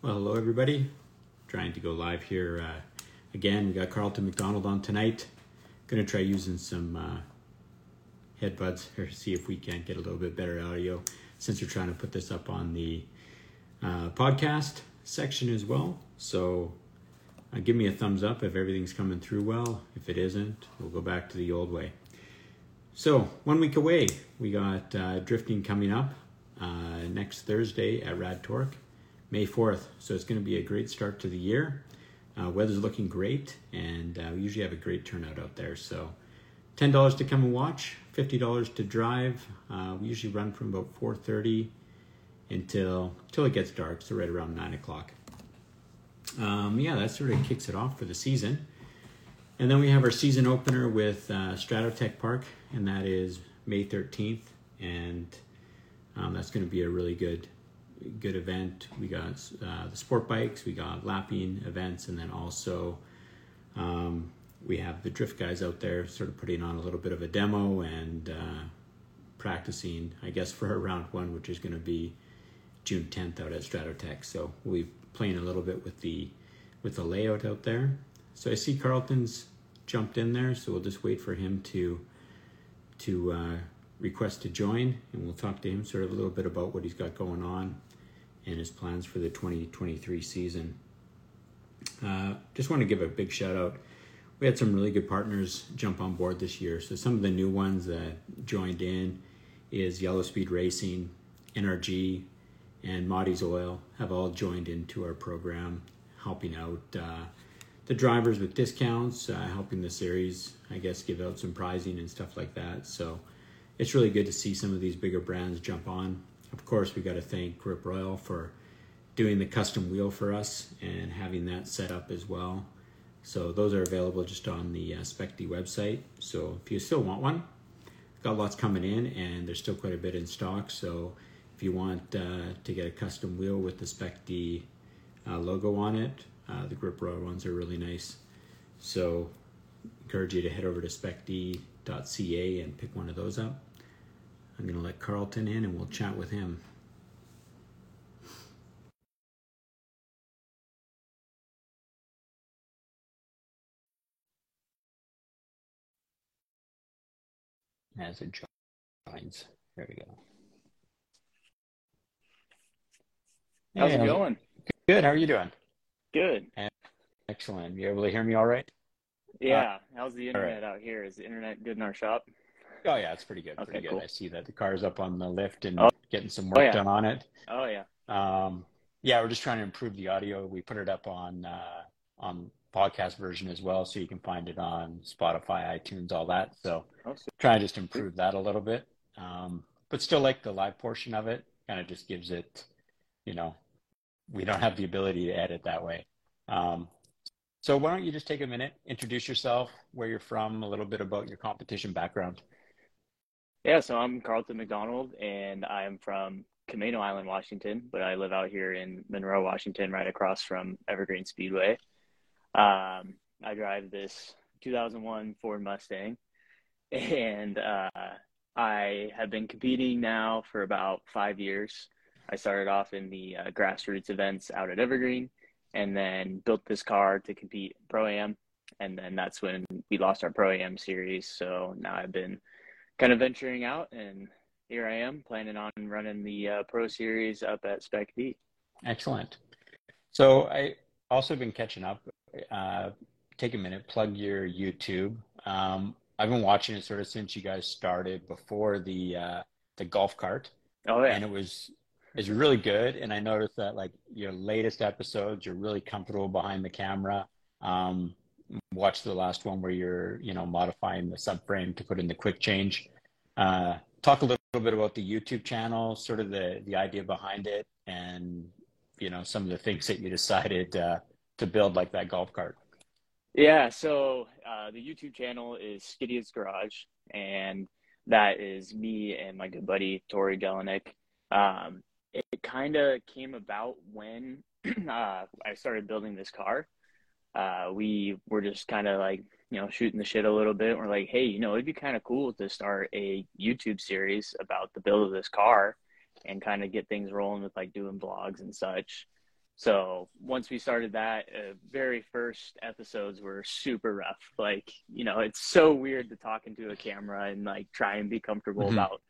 Well, hello everybody. Trying to go live here uh, again. We got Carlton McDonald on tonight. To try using some uh, headbuds here to see if we can't get a little bit better audio since we're trying to put this up on the uh, podcast section as well. So uh, give me a thumbs up if everything's coming through well. If it isn't, we'll go back to the old way. So, one week away, we got uh, drifting coming up uh, next Thursday at Rad Torque. May 4th. So it's going to be a great start to the year. Uh, weather's looking great, and uh, we usually have a great turnout out there. So $10 to come and watch, $50 to drive. Uh, we usually run from about 4.30 until, until it gets dark, so right around 9 o'clock. Um, yeah, that sort of kicks it off for the season. And then we have our season opener with uh, Stratotech Park, and that is May 13th. And um, that's going to be a really good good event. We got uh, the sport bikes, we got lapping events, and then also um, we have the drift guys out there sort of putting on a little bit of a demo and uh, practicing, I guess, for round one, which is going to be June 10th out at Stratotech. So we'll be playing a little bit with the with the layout out there. So I see Carlton's jumped in there, so we'll just wait for him to to uh, request to join, and we'll talk to him sort of a little bit about what he's got going on and his plans for the 2023 season. Uh, just want to give a big shout out. We had some really good partners jump on board this year. So some of the new ones that joined in is Yellow Speed Racing, NRG, and Maudie's Oil have all joined into our program, helping out uh, the drivers with discounts, uh, helping the series, I guess, give out some prizing and stuff like that. So it's really good to see some of these bigger brands jump on. Of course, we got to thank Grip Royal for doing the custom wheel for us and having that set up as well. So those are available just on the uh, SpecD website. So if you still want one, got lots coming in and there's still quite a bit in stock. So if you want uh, to get a custom wheel with the SpecD uh, logo on it, uh, the Grip Royal ones are really nice. So encourage you to head over to specd.ca and pick one of those up. I'm going to let Carlton in and we'll chat with him. As it joins. There we go. How's it going? Good. How are you doing? Good. Excellent. You able to hear me all right? Yeah. Uh, How's the internet right. out here? Is the internet good in our shop? Oh yeah, it's pretty good. Pretty good. Cool. I see that the car's up on the lift and oh. getting some work oh, yeah. done on it. Oh yeah. Um, yeah, we're just trying to improve the audio. We put it up on uh, on podcast version as well, so you can find it on Spotify, iTunes, all that. So oh, try to just improve that a little bit, um, but still like the live portion of it. Kind of just gives it, you know, we don't have the ability to edit that way. Um, so why don't you just take a minute, introduce yourself, where you're from, a little bit about your competition background. Yeah, so I'm Carlton McDonald, and I am from Camano Island, Washington, but I live out here in Monroe, Washington, right across from Evergreen Speedway. Um, I drive this 2001 Ford Mustang, and uh, I have been competing now for about five years. I started off in the uh, grassroots events out at Evergreen, and then built this car to compete pro am, and then that's when we lost our pro am series. So now I've been kind of venturing out, and here I am planning on running the uh, Pro Series up at Spec D. Excellent. So I also been catching up. Uh, take a minute, plug your YouTube. Um, I've been watching it sort of since you guys started before the uh, the golf cart. Oh yeah, and it was it's really good. And I noticed that like your latest episodes, you're really comfortable behind the camera. Um, watch the last one where you're you know modifying the subframe to put in the quick change. Uh, talk a little, bit about the youtube channel sort of the the idea behind it and you know some of the things that you decided uh, to build like that golf cart. Yeah so uh, the youtube channel is skiddy's garage and that is me and my good buddy tori Jelinek. Um, it kind of came about when uh, i started building this car uh, we were just kind of like, you know, shooting the shit a little bit. We're like, hey, you know, it'd be kind of cool to start a YouTube series about the build of this car and kind of get things rolling with like doing vlogs and such. So once we started that, uh, very first episodes were super rough. Like, you know, it's so weird to talk into a camera and like try and be comfortable mm-hmm. about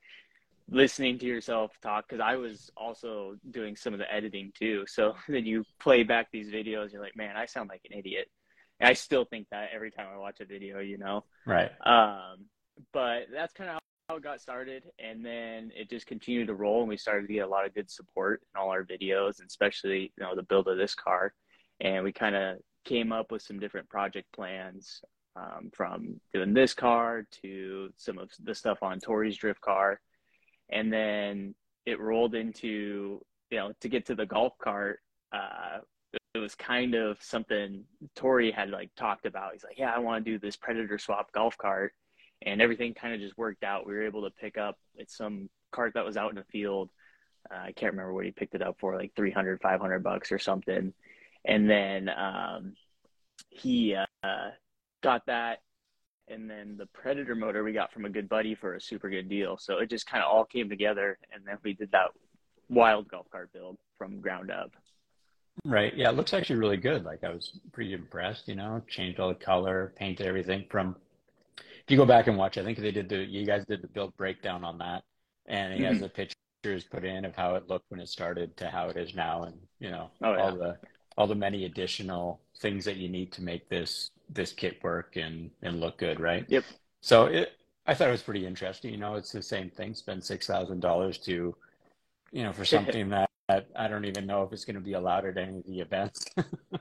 listening to yourself talk because I was also doing some of the editing too. So then you play back these videos, you're like, man, I sound like an idiot. And I still think that every time I watch a video, you know. Right. Um, but that's kind of how it got started, and then it just continued to roll, and we started to get a lot of good support in all our videos, and especially you know the build of this car, and we kind of came up with some different project plans um, from doing this car to some of the stuff on Tori's drift car and then it rolled into you know to get to the golf cart uh, it was kind of something tori had like talked about. He's like yeah i want to do this predator swap golf cart. And everything kind of just worked out. We were able to pick up it's some cart that was out in the field. Uh, i can't remember what he picked it up for like 300 500 bucks or something. And then um, he uh, got that and then the Predator motor we got from a good buddy for a super good deal. So it just kind of all came together, and then we did that wild golf cart build from ground up. Right. Yeah, it looks actually really good. Like I was pretty impressed. You know, changed all the color, painted everything from. If you go back and watch, I think they did the you guys did the build breakdown on that, and he mm-hmm. has the pictures put in of how it looked when it started to how it is now, and you know oh, yeah. all the all the many additional things that you need to make this this kit work and and look good, right? Yep. So it, I thought it was pretty interesting. You know, it's the same thing. Spend six thousand dollars to, you know, for something that, that I don't even know if it's going to be allowed at any of the events.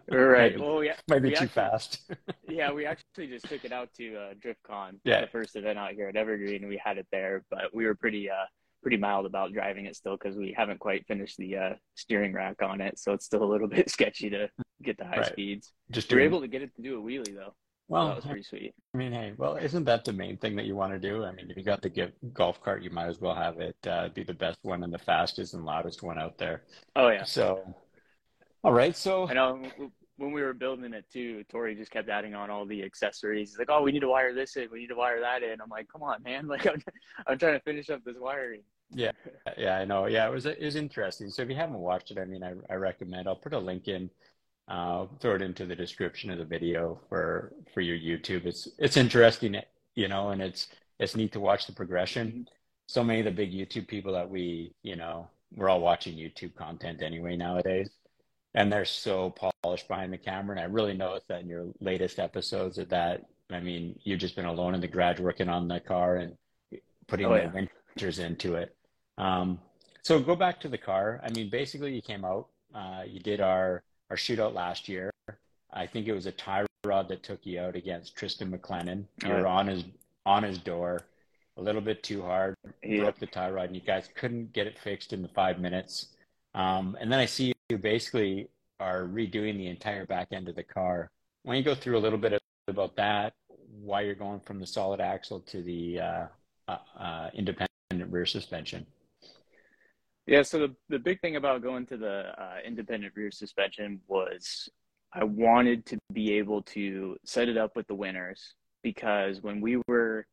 right. maybe, well, yeah, might be too actually, fast. yeah, we actually just took it out to uh, DriftCon, yeah. the first event out here at Evergreen, and we had it there. But we were pretty uh pretty mild about driving it still because we haven't quite finished the uh, steering rack on it, so it's still a little bit sketchy to get the high right. speeds. Just we are able to get it to do a wheelie though. Well, so that was pretty sweet. I mean, hey, well, isn't that the main thing that you want to do? I mean, if you got the golf cart, you might as well have it uh, be the best one and the fastest and loudest one out there. Oh yeah. So, all right. So I know when we were building it too, Tori just kept adding on all the accessories. He's like, "Oh, we need to wire this in. We need to wire that in." I'm like, "Come on, man! Like, I'm, I'm trying to finish up this wiring." Yeah, yeah, I know. Yeah, it was it was interesting. So if you haven't watched it, I mean, I, I recommend. I'll put a link in. Uh, throw it into the description of the video for for your YouTube. It's it's interesting, you know, and it's it's neat to watch the progression. So many of the big YouTube people that we, you know, we're all watching YouTube content anyway nowadays, and they're so polished behind the camera. And I really noticed that in your latest episodes of that. I mean, you've just been alone in the garage working on the car and putting oh, yeah. the winters into it. Um, so go back to the car. I mean, basically, you came out. Uh, you did our our shootout last year. I think it was a tie rod that took you out against Tristan McLennan. You were on his on his door a little bit too hard, yeah. broke the tie rod, and you guys couldn't get it fixed in the five minutes. Um, and then I see you basically are redoing the entire back end of the car. Why don't you go through a little bit about that? Why you're going from the solid axle to the uh, uh, uh independent rear suspension? Yeah, so the, the big thing about going to the uh, independent rear suspension was I wanted to be able to set it up with the Winters because when we were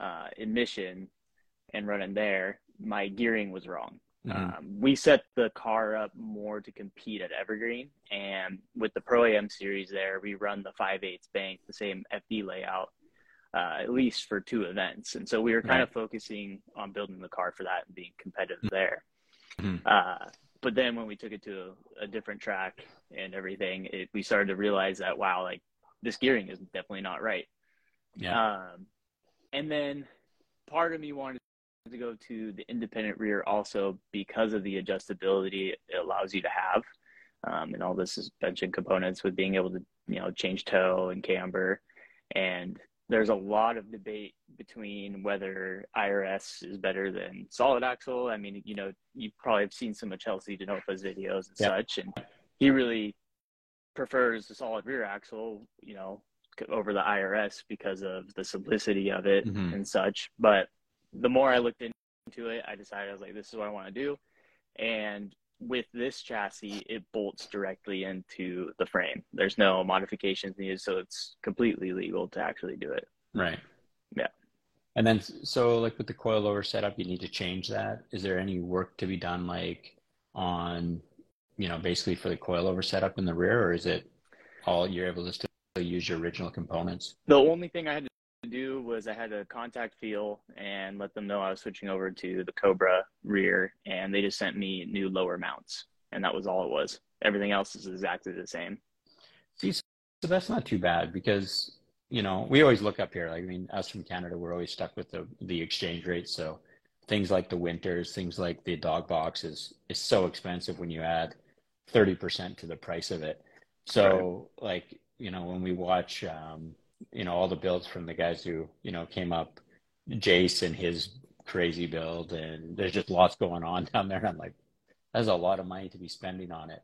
uh, in mission and running there, my gearing was wrong. Mm-hmm. Um, we set the car up more to compete at Evergreen, and with the Pro AM series there, we run the 5 8 bank, the same FD layout, uh, at least for two events. And so we were kind right. of focusing on building the car for that and being competitive mm-hmm. there. Mm-hmm. Uh, but then when we took it to a, a different track and everything, it, we started to realize that wow, like this gearing is definitely not right. Yeah. Um, and then part of me wanted to go to the independent rear also because of the adjustability it allows you to have, um, and all the suspension components with being able to you know change toe and camber, and there's a lot of debate between whether IRS is better than solid axle. I mean, you know, you probably have seen some of Chelsea DeNofa's videos and yeah. such, and he really prefers the solid rear axle, you know, over the IRS because of the simplicity of it mm-hmm. and such. But the more I looked into it, I decided I was like, this is what I want to do. And with this chassis, it bolts directly into the frame. There's no modifications needed, so it's completely legal to actually do it. Right. Yeah. And then, so like with the coilover setup, you need to change that. Is there any work to be done, like on you know, basically for the coilover setup in the rear, or is it all you're able to still use your original components? The only thing I had to do was I had to contact Feal and let them know I was switching over to the Cobra rear, and they just sent me new lower mounts, and that was all it was. Everything else is exactly the same. See, so that's not too bad because you know we always look up here. Like, I mean, us from Canada, we're always stuck with the the exchange rate. So things like the winters, things like the dog box is is so expensive when you add thirty percent to the price of it. So right. like you know when we watch um, you know all the builds from the guys who you know came up, Jace and his crazy build, and there's just lots going on down there. And I'm like, that's a lot of money to be spending on it.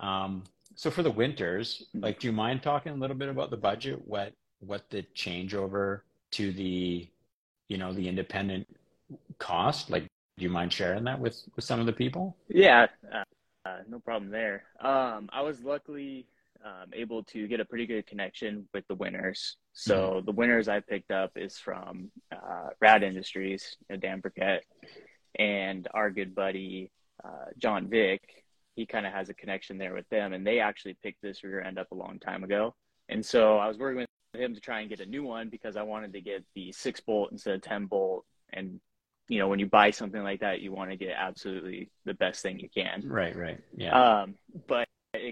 Um, so for the winters, like, do you mind talking a little bit about the budget? What what the changeover to the, you know, the independent cost? Like, do you mind sharing that with with some of the people? Yeah, uh, uh, no problem there. Um, I was luckily um, able to get a pretty good connection with the Winters. So mm-hmm. the Winters I picked up is from uh, Rad Industries, you know, Dan Burkett, and our good buddy uh, John Vick he kind of has a connection there with them, and they actually picked this rear end up a long time ago. And so I was working with him to try and get a new one because I wanted to get the six bolt instead of ten bolt. And you know, when you buy something like that, you want to get absolutely the best thing you can. Right, right, yeah. Um, but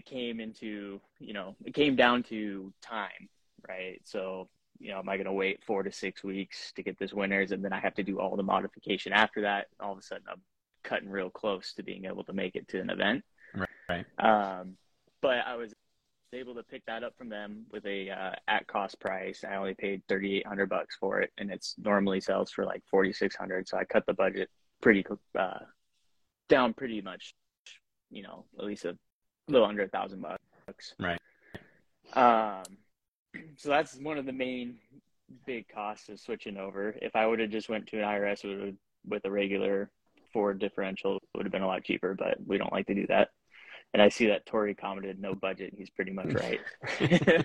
it came into you know, it came down to time, right? So you know, am I going to wait four to six weeks to get this Winters, and then I have to do all the modification after that? All of a sudden, I'm cutting real close to being able to make it to an event. Right. right. Um, but I was able to pick that up from them with a uh, at cost price. I only paid thirty eight hundred bucks for it, and it's normally sells for like forty six hundred. So I cut the budget pretty uh, down pretty much. You know, at least a little under a thousand bucks. Right. Um, so that's one of the main big costs of switching over. If I would have just went to an IRS with, with a regular Ford differential, it would have been a lot cheaper. But we don't like to do that. And I see that Tori commented no budget. He's pretty much right.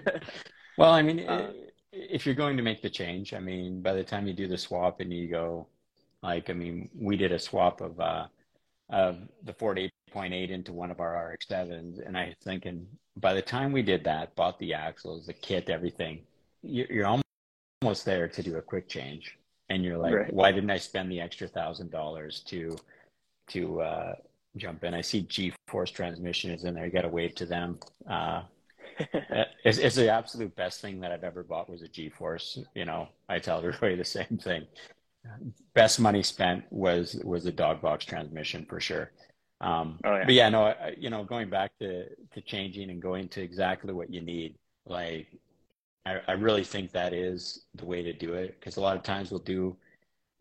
well, I mean, uh, if you're going to make the change, I mean, by the time you do the swap and you go, like, I mean, we did a swap of uh, of the Ford 8.8 into one of our RX-7s, and I was thinking by the time we did that, bought the axles, the kit, everything, you're almost there to do a quick change, and you're like, right. why didn't I spend the extra thousand dollars to to uh, jump in. I see G Force transmission is in there. You got to wave to them. Uh, it's, it's, the absolute best thing that I've ever bought was a G Force. You know, I tell everybody the same thing. Best money spent was was a dog box transmission for sure. Um, oh, yeah. But yeah, no, I, you know, going back to to changing and going to exactly what you need, like I, I really think that is the way to do it because a lot of times we'll do,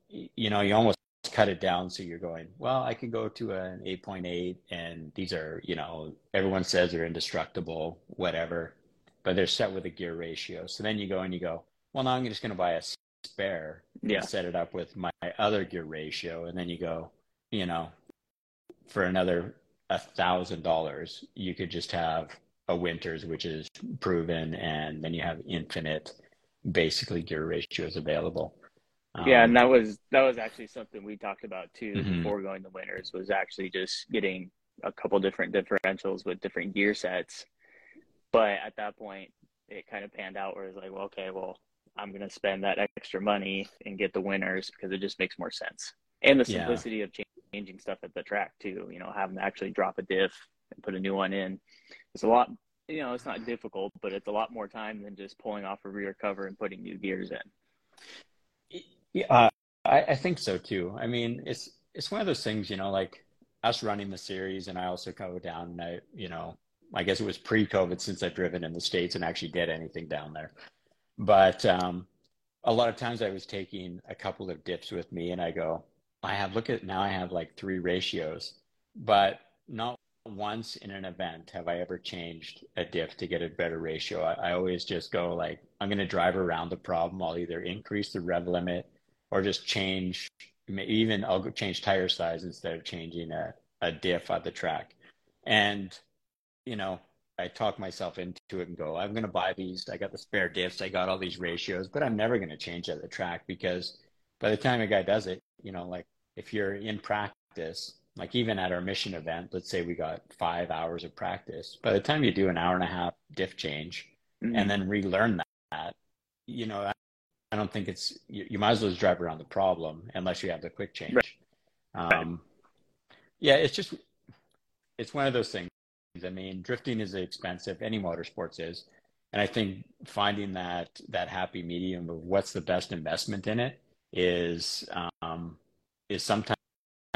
you know, you almost cut it down so you're going well i could go to an 8.8 and these are you know everyone says they're indestructible whatever but they're set with a gear ratio so then you go and you go well now i'm just going to buy a spare yeah. and set it up with my other gear ratio and then you go you know for another a thousand dollars you could just have a winters which is proven and then you have infinite basically gear ratios available um, yeah, and that was that was actually something we talked about too mm-hmm. before going to Winters was actually just getting a couple different differentials with different gear sets. But at that point, it kind of panned out where it's like, well, okay, well, I'm gonna spend that extra money and get the Winters because it just makes more sense. And the simplicity yeah. of changing stuff at the track too. You know, having to actually drop a diff and put a new one in. It's a lot. You know, it's not difficult, but it's a lot more time than just pulling off a rear cover and putting new gears in. Yeah, uh, I, I think so too. I mean, it's it's one of those things, you know, like us running the series, and I also go down. And I, you know, I guess it was pre-COVID since I've driven in the states and actually did anything down there. But um, a lot of times I was taking a couple of dips with me, and I go, I have look at now I have like three ratios, but not once in an event have I ever changed a diff to get a better ratio. I, I always just go like I'm going to drive around the problem. I'll either increase the rev limit or just change even I'll change tire size instead of changing a, a diff on the track. And, you know, I talk myself into it and go, I'm going to buy these. I got the spare diffs. I got all these ratios, but I'm never going to change at the track because by the time a guy does it, you know, like if you're in practice like even at our mission event, let's say we got five hours of practice. By the time you do an hour and a half diff change mm-hmm. and then relearn that, you know, I don't think it's you, you, might as well just drive around the problem unless you have the quick change. Right. Um, yeah, it's just it's one of those things. I mean, drifting is expensive. Any motorsports is, and I think finding that that happy medium of what's the best investment in it is um, is sometimes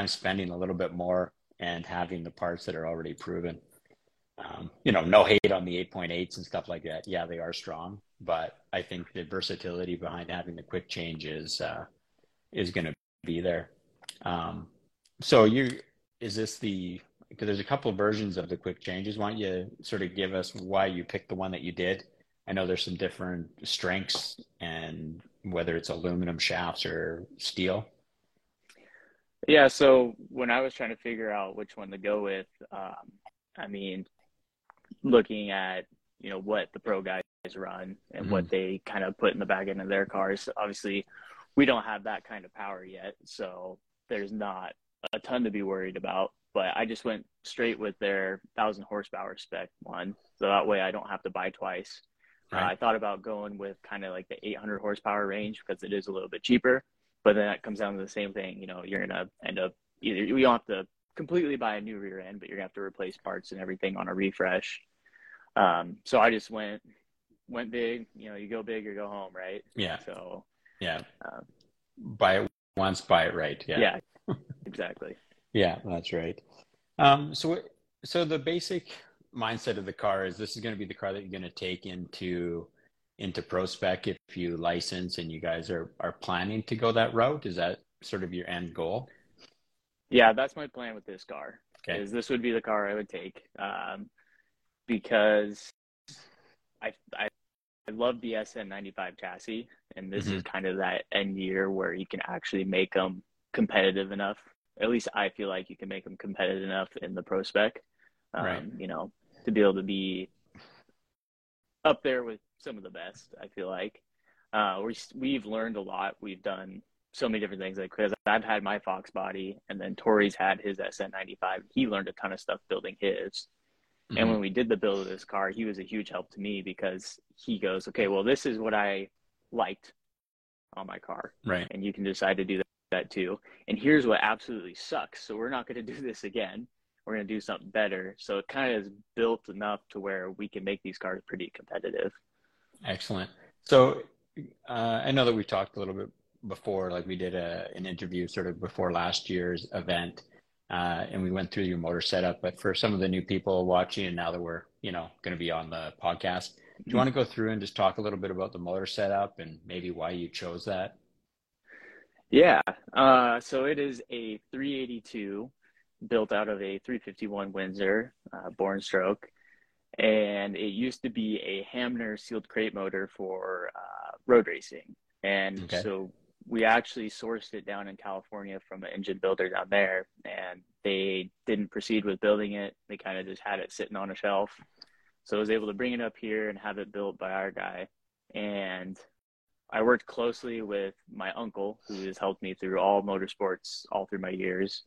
spending a little bit more and having the parts that are already proven. Um, you know, no hate on the 8.8s and stuff like that. Yeah, they are strong, but I think the versatility behind having the quick change is uh, is going to be there. Um, so you is this the because there's a couple of versions of the quick changes. Why don't you sort of give us why you picked the one that you did? I know there's some different strengths and whether it's aluminum shafts or steel. Yeah, so when I was trying to figure out which one to go with, um, I mean, looking at you know what the pro guys run and mm-hmm. what they kind of put in the back end of their cars. Obviously, we don't have that kind of power yet, so there's not a ton to be worried about. But I just went straight with their thousand horsepower spec one, so that way I don't have to buy twice. Uh, right. Uh, I thought about going with kind of like the 800 horsepower range because it is a little bit cheaper, but then that comes down to the same thing. You know, you're gonna end up either you don't have to completely buy a new rear end, but you're gonna have to replace parts and everything on a refresh. Um, so I just went went big. You know, you go big or go home, right? Yeah. So yeah, um, buy it once, buy it right. Yeah. Yeah. exactly. yeah, that's right. Um, so so the basic mindset of the car is this is going to be the car that you're going to take into into pro spec if you license and you guys are are planning to go that route is that sort of your end goal yeah that's my plan with this car okay. is this would be the car i would take um, because I, I I love the SN95 chassis, and this mm-hmm. is kind of that end year where you can actually make them competitive enough. At least I feel like you can make them competitive enough in the pro spec. Um, right. You know, to be able to be up there with some of the best. I feel like uh, we we've learned a lot. We've done so many different things. Like because I've had my Fox body, and then Tori's had his SN95. He learned a ton of stuff building his. Mm-hmm. And when we did the build of this car, he was a huge help to me because he goes, "Okay, well, this is what I liked on my car, right? And you can decide to do that, that too. And here's what absolutely sucks. So we're not going to do this again." We're going to do something better. So it kind of is built enough to where we can make these cars pretty competitive. Excellent. So uh, I know that we talked a little bit before, like we did a, an interview sort of before last year's event, uh, and we went through your motor setup. But for some of the new people watching, and now that we're you know going to be on the podcast, do you mm-hmm. want to go through and just talk a little bit about the motor setup and maybe why you chose that? Yeah. Uh, so it is a 382 built out of a 351 Windsor uh, Born Stroke, and it used to be a Hamner sealed crate motor for uh, road racing. And okay. so we actually sourced it down in California from an engine builder down there, and they didn't proceed with building it. They kind of just had it sitting on a shelf. So I was able to bring it up here and have it built by our guy. And I worked closely with my uncle, who has helped me through all motorsports all through my years.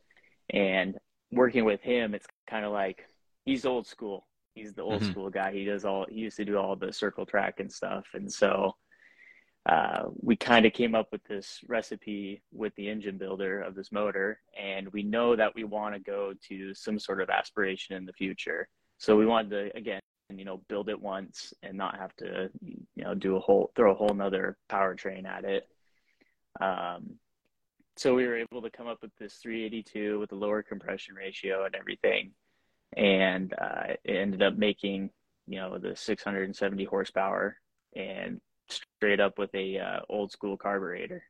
And working with him, it's kind of like he's old school. He's the old mm-hmm. school guy. He does all. He used to do all the circle track and stuff, and so uh, we kind of came up with this recipe with the engine builder of this motor, and we know that we want to go to some sort of aspiration in the future. So we wanted to again, you know, build it once and not have to, you know, do a whole throw a whole nother powertrain at it. Um, so we were able to come up with this 382 with a lower compression ratio and everything. And uh, it ended up making you know the 670 horsepower and straight up with a uh, old school carburetor.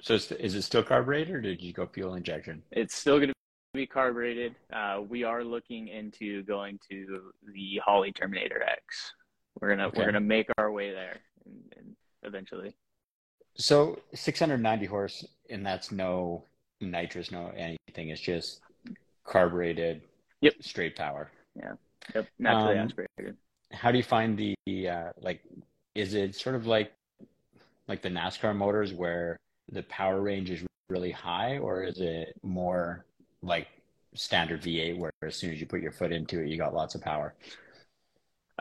So is it still carbureted or did you go fuel injection? It's still going to be carbureted. Uh, we are looking into going to the Holley terminator x. We're gonna okay. we're gonna make our way there and, and eventually. So 690 horse, and that's no nitrous, no anything. It's just carbureted, yep, straight power. Yeah, yep, naturally um, aspirated. How do you find the uh, like? Is it sort of like like the NASCAR motors where the power range is really high, or is it more like standard V8 where as soon as you put your foot into it, you got lots of power?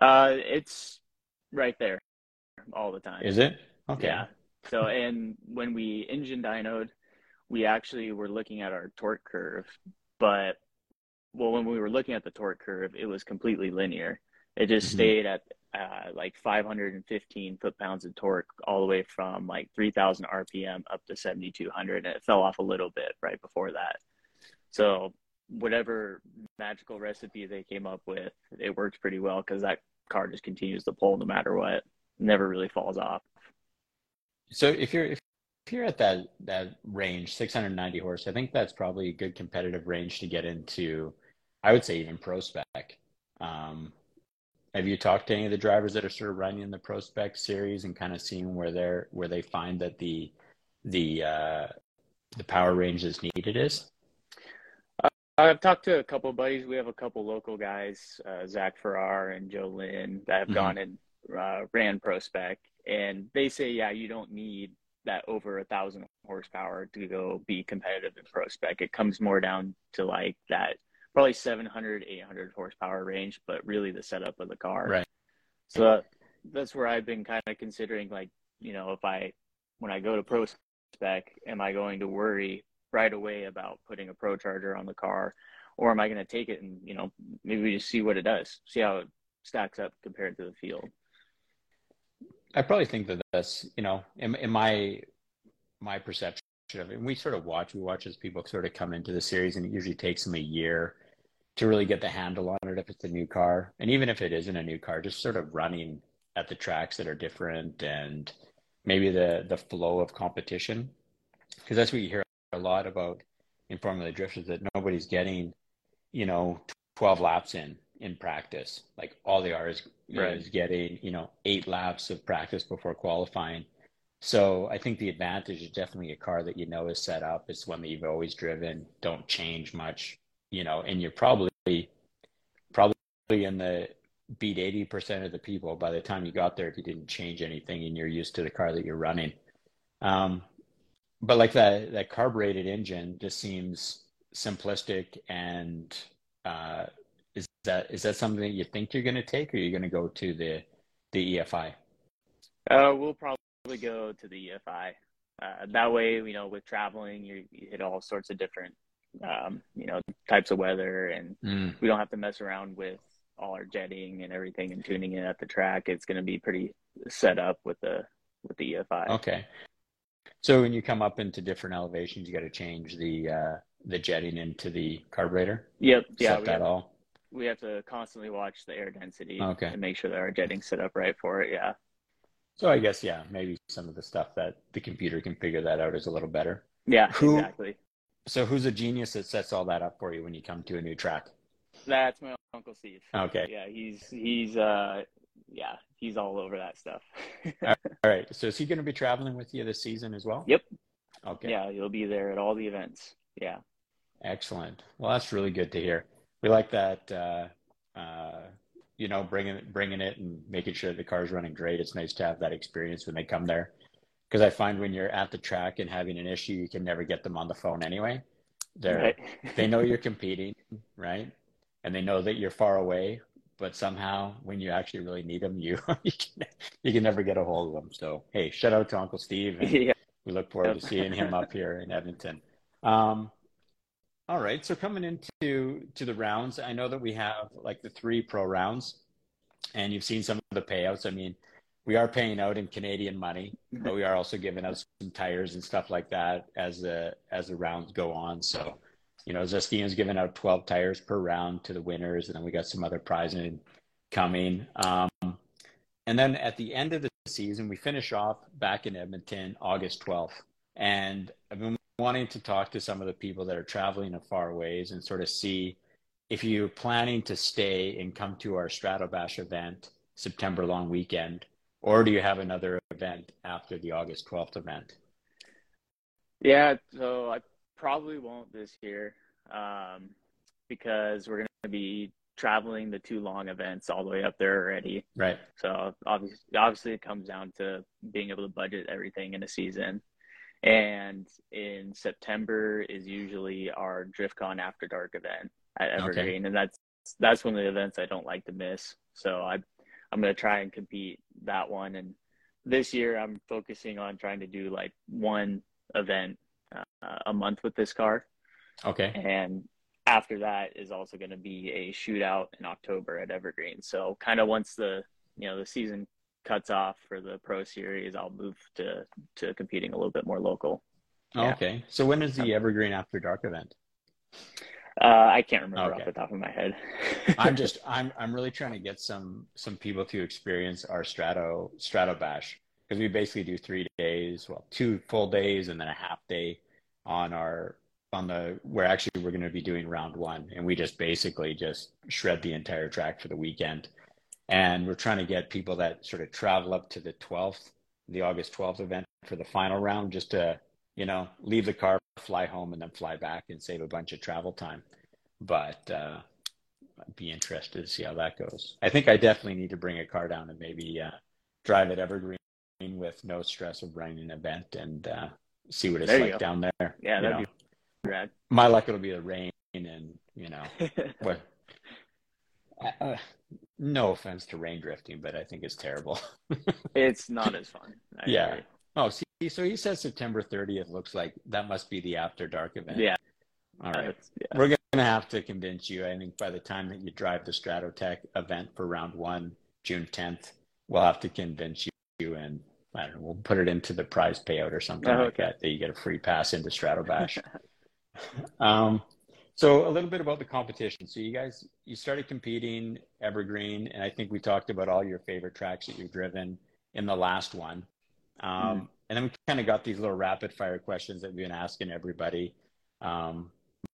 Uh, it's right there all the time. Is it? Okay. Yeah. So, and when we engine dynoed, we actually were looking at our torque curve, but well, when we were looking at the torque curve, it was completely linear. It just mm-hmm. stayed at uh, like 515 foot pounds of torque all the way from like 3000 RPM up to 7200. And it fell off a little bit right before that. So, whatever magical recipe they came up with, it works pretty well because that car just continues to pull no matter what, never really falls off. So, if you're, if you're at that that range, 690 horse, I think that's probably a good competitive range to get into. I would say even pro spec. Um, have you talked to any of the drivers that are sort of running the pro spec series and kind of seeing where they're where they find that the the uh, the power range that's needed is? Uh, I've talked to a couple of buddies. We have a couple local guys, uh, Zach Farrar and Joe Lynn, that have mm-hmm. gone and uh, ran pro spec, and they say, yeah, you don't need that over a thousand horsepower to go be competitive in pro spec. It comes more down to like that probably 700, 800 horsepower range, but really the setup of the car. Right. So that's where I've been kind of considering, like, you know, if I, when I go to pro spec, am I going to worry right away about putting a pro charger on the car? Or am I going to take it and, you know, maybe just see what it does, see how it stacks up compared to the field? I probably think that that's, you know, in, in my, my perception of it, and we sort of watch, we watch as people sort of come into the series and it usually takes them a year to really get the handle on it if it's a new car. And even if it isn't a new car, just sort of running at the tracks that are different and maybe the the flow of competition. Because that's what you hear a lot about in Formula Drift is that nobody's getting, you know, 12 laps in in practice. Like all they are is, right. is getting, you know, eight laps of practice before qualifying. So I think the advantage is definitely a car that you know is set up. It's one that you've always driven. Don't change much you know, and you're probably probably in the beat 80% of the people by the time you got there if you didn't change anything and you're used to the car that you're running. Um, but like that that carbureted engine just seems simplistic and uh, is that is that something that you think you're going to take or you're going to go to the the EFI? Uh, we'll probably go to the EFI. Uh, that way, you know, with traveling, you, you hit all sorts of different um, you know, types of weather, and mm. we don't have to mess around with all our jetting and everything and tuning in at the track. It's going to be pretty set up with the with the EFI. Okay. So when you come up into different elevations, you got to change the uh, the jetting into the carburetor. Yep. Yeah. Set that have, all. We have to constantly watch the air density. Okay. And make sure that our jetting's set up right for it. Yeah. So I guess yeah, maybe some of the stuff that the computer can figure that out is a little better. Yeah. Who, exactly. So who's a genius that sets all that up for you when you come to a new track? That's my uncle Steve. Okay. Yeah, he's he's uh yeah, he's all over that stuff. all right. So is he going to be traveling with you this season as well? Yep. Okay. Yeah, he'll be there at all the events. Yeah. Excellent. Well, that's really good to hear. We like that. Uh, uh, you know, bringing bringing it and making sure the car's running great. It's nice to have that experience when they come there because I find when you're at the track and having an issue, you can never get them on the phone anyway. They're right. they know you're competing, right? And they know that you're far away, but somehow when you actually really need them, you you can, you can never get a hold of them. So hey, shout out to Uncle Steve, and yeah. we look forward to seeing him up here in Edmonton. Um, all right, so coming into to the rounds, I know that we have like the three pro rounds, and you've seen some of the payouts. I mean, we are paying out in Canadian money, but we are also giving out some tires and stuff like that as the as the rounds go on. So, you know, Zestino's giving out 12 tires per round to the winners, and then we got some other prizing coming. Um, and then at the end of the season, we finish off back in Edmonton, August 12th. And I've been wanting to talk to some of the people that are traveling a far ways and sort of see if you're planning to stay and come to our Stratobash event September long weekend or do you have another event after the August 12th event? Yeah, so I probably won't this year um, because we're going to be traveling the two long events all the way up there already. Right. So obviously, obviously, it comes down to being able to budget everything in a season. And in September is usually our DriftCon After Dark event at Evergreen, okay. and that's that's one of the events I don't like to miss. So I I'm gonna try and compete that one. And this year I'm focusing on trying to do like one event uh, a month with this car. Okay. And after that is also going to be a shootout in October at Evergreen. So kind of once the you know the season cuts off for the Pro Series, I'll move to to competing a little bit more local. Oh, yeah. Okay. So when is the Evergreen After Dark event? Uh, I can't remember okay. off the top of my head. I'm just I'm I'm really trying to get some some people to experience our Strato Strato Bash because we basically do three days, well, two full days and then a half day on our on the where actually we're going to be doing round one, and we just basically just shred the entire track for the weekend. And we're trying to get people that sort of travel up to the 12th, the August 12th event for the final round, just to you know leave the car, fly home, and then fly back and save a bunch of travel time. But uh, I'd be interested to see how that goes. I think I definitely need to bring a car down and maybe uh, drive at Evergreen with no stress of running an event and uh, see what it's like down there. Yeah, that'd know. be rad. My luck, it'll be the rain and you know what. Uh, no offense to rain drifting, but I think it's terrible. it's not as fun. I yeah. Agree. Oh, see, so he says September 30th. Looks like that must be the after dark event. Yeah. All right. Yeah. We're going to have to convince you. I think by the time that you drive the Stratotech event for round one, June 10th, we'll have to convince you and I don't know, we'll put it into the prize payout or something oh, like okay. that, that you get a free pass into Stratobash. um, so a little bit about the competition. So you guys, you started competing Evergreen, and I think we talked about all your favorite tracks that you've driven in the last one. Um, mm-hmm. And then we kind of got these little rapid fire questions that we've been asking everybody. Um,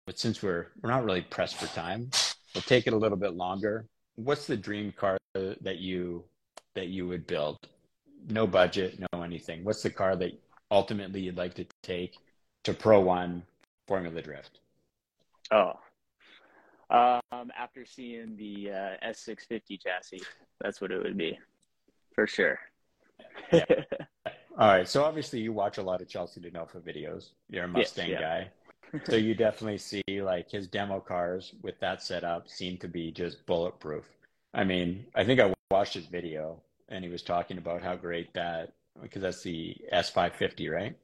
but since we're we're not really pressed for time, we'll take it a little bit longer. What's the dream car that you that you would build? no budget, no anything. What's the car that ultimately you'd like to take to Pro One Formula Drift? Oh, um, after seeing the uh, S650 chassis, that's what it would be, for sure. yeah. All right. So obviously, you watch a lot of Chelsea DeNofa videos. You're a Mustang yes, yeah. guy, so you definitely see like his demo cars with that setup seem to be just bulletproof. I mean, I think I watched his video and he was talking about how great that because that's the S550, right?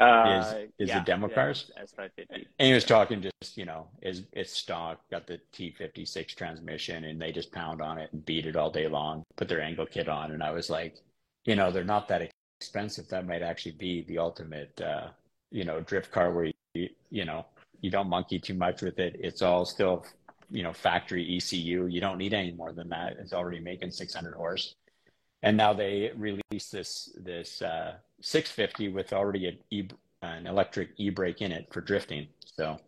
Uh, is is yeah, the demo yeah, cars S550? And he was talking just you know is it's stock, got the T56 transmission, and they just pound on it and beat it all day long. Put their angle kit on, and I was like, you know, they're not that expensive. That might actually be the ultimate, uh, you know, drift car where you you know you don't monkey too much with it. It's all still you know factory ECU. You don't need any more than that. It's already making 600 horse. And now they release this this uh, 650 with already an, e, an electric e-brake in it for drifting. So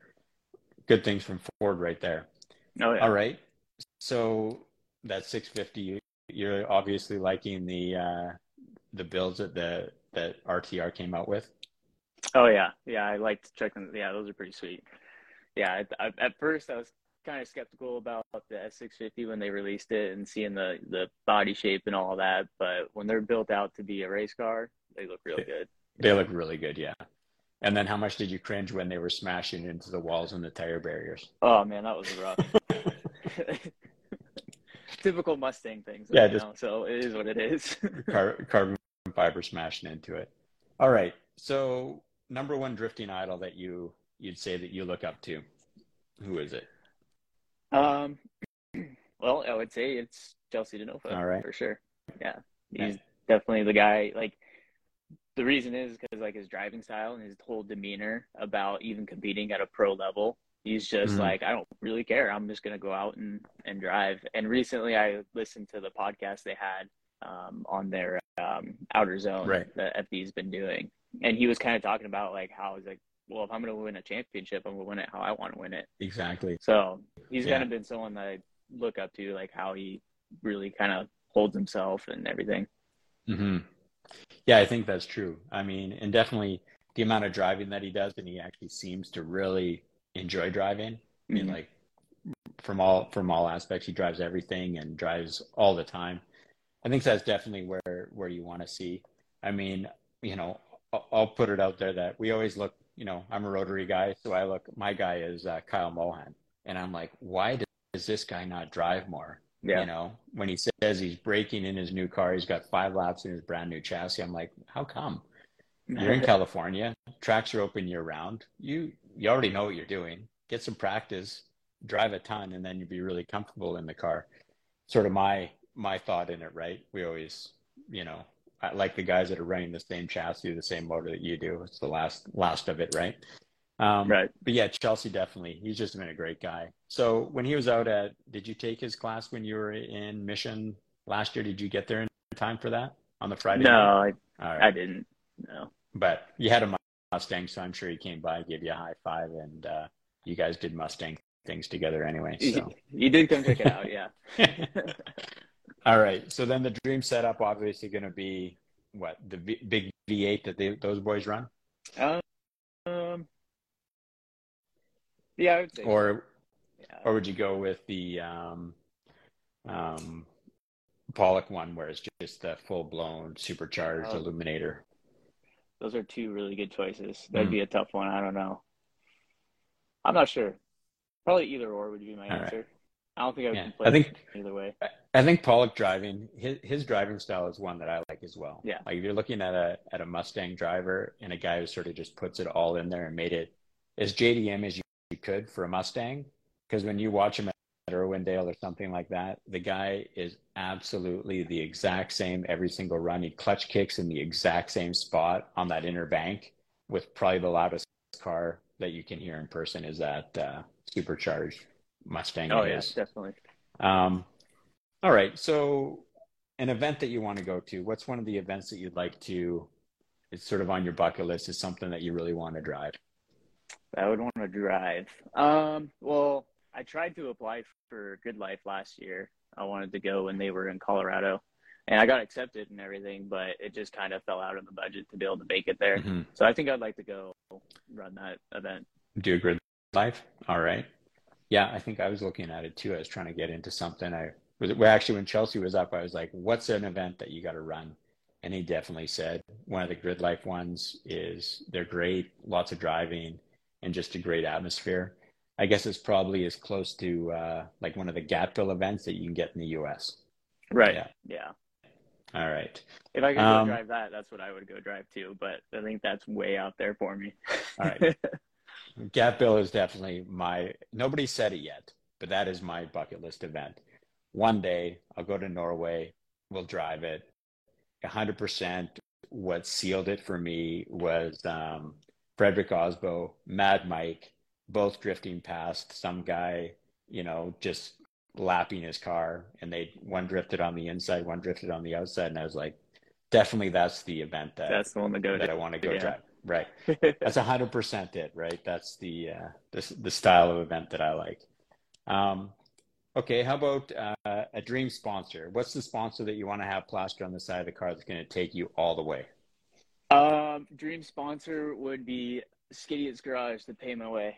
good things from Ford right there. Oh, yeah. All right. So that 650, you're obviously liking the uh, the builds that the that RTR came out with. Oh yeah, yeah. I liked checking. Yeah, those are pretty sweet. Yeah, I, I, at first I was kind of skeptical about the S650 when they released it and seeing the the body shape and all that, but when they're built out to be a race car, they look really good. They look really good, yeah. And then how much did you cringe when they were smashing into the walls and the tire barriers? Oh man, that was rough. Typical Mustang things. Yeah, just, know, so it is what it is. car, carbon fiber smashing into it. All right. So number one drifting idol that you you'd say that you look up to, who is it? Um, well, I would say it's Chelsea DeNofa. All right. For sure. Yeah. He's definitely the guy. Like, the reason is because, like, his driving style and his whole demeanor about even competing at a pro level. He's just mm-hmm. like, I don't really care. I'm just going to go out and, and drive. And recently I listened to the podcast they had um, on their um, outer zone right. that FD's been doing. And he was kind of talking about, like, how he's like, well, if I'm going to win a championship, I'm going to win it how I want to win it. Exactly. So he's yeah. kind of been someone that I look up to, like how he really kind of holds himself and everything. hmm Yeah, I think that's true. I mean, and definitely the amount of driving that he does, and he actually seems to really enjoy driving. I mean, mm-hmm. like from all from all aspects, he drives everything and drives all the time. I think that's definitely where where you want to see. I mean, you know, I'll, I'll put it out there that we always look. You know, I'm a rotary guy, so I look. My guy is uh, Kyle Mohan, and I'm like, why does this guy not drive more? Yeah. You know, when he says he's breaking in his new car, he's got five laps in his brand new chassis. I'm like, how come? You're in California, tracks are open year round. You you already know what you're doing. Get some practice, drive a ton, and then you'll be really comfortable in the car. Sort of my my thought in it, right? We always, you know, I like the guys that are running the same chassis, the same motor that you do. It's the last last of it, right? Um, Right. But yeah, Chelsea definitely. He's just been a great guy. So when he was out at, did you take his class when you were in Mission last year? Did you get there in time for that on the Friday? No. I, All I didn't. No. But you had a Mustang, so I'm sure he came by, gave you a high five, and uh, you guys did Mustang things together anyway. So. You did come check it out, yeah. All right. So then the dream setup obviously going to be what the v- big V8 that they, those boys run, um, yeah, I would say. or yeah. or would you go with the um, um, Pollock one, where it's just the full blown supercharged Oh. Aluminator? Those are two really good choices. That'd Mm. be a tough one. I don't know. I'm not sure. Probably either or would be my All right. answer. I don't think I would Yeah. play I think either way. I think Pollock driving his his driving style is one that I like as well. Yeah. Like if you're looking at a at a Mustang driver and a guy who sort of just puts it all in there and made it as JDM as you, could for a Mustang, because when you watch him at Irwindale or something like that, the guy is absolutely the exact same every single run. He clutch kicks in the exact same spot on that inner bank with probably the loudest car that you can hear in person is that uh, supercharged Mustang. Oh of yeah, definitely. Um, all right. So, an event that you want to go to, what's one of the events that you'd like to, it's sort of on your bucket list, is something that you really want to drive? I would want to drive. Um, well, I tried to apply for Grid Life last year. I wanted to go when they were in Colorado, and I got accepted and everything, but it just kind of fell out of the budget to be able to make it there. Mhm. So I think I'd like to go run that event. Do a grid life? All right. Yeah, I think I was looking at it too. I was trying to get into something. I was well, actually when Chelsea was up, I was like, "What's an event that you got to run?" And he definitely said one of the grid life ones is they're great, lots of driving, and just a great atmosphere. I guess it's probably as close to uh, like one of the Gatebil events that you can get in the U.S. Right. Yeah. Yeah. All right. If I could Um, go drive that, that's what I would go drive too. But I think that's way out there for me. All right. Gatebil is definitely my, nobody said it yet, but that is my bucket list event. One day I'll go to Norway, we'll drive it. 100% what sealed it for me was um, Fredric Aasbø, Mad Mike, both drifting past some guy, you know, just lapping his car. And they, one drifted on the inside, one drifted on the outside. And I was like, definitely that's the event that, that's the one to go that to. I want to go yeah. drive. Right. That's hundred percent it, right? That's the uh, the the style of event that I like. Um, okay, how about uh, a dream sponsor? What's the sponsor that you want to have plastered on the side of the car that's going to take you all the way? um, dream sponsor would be Skiddy's Garage to pay my way.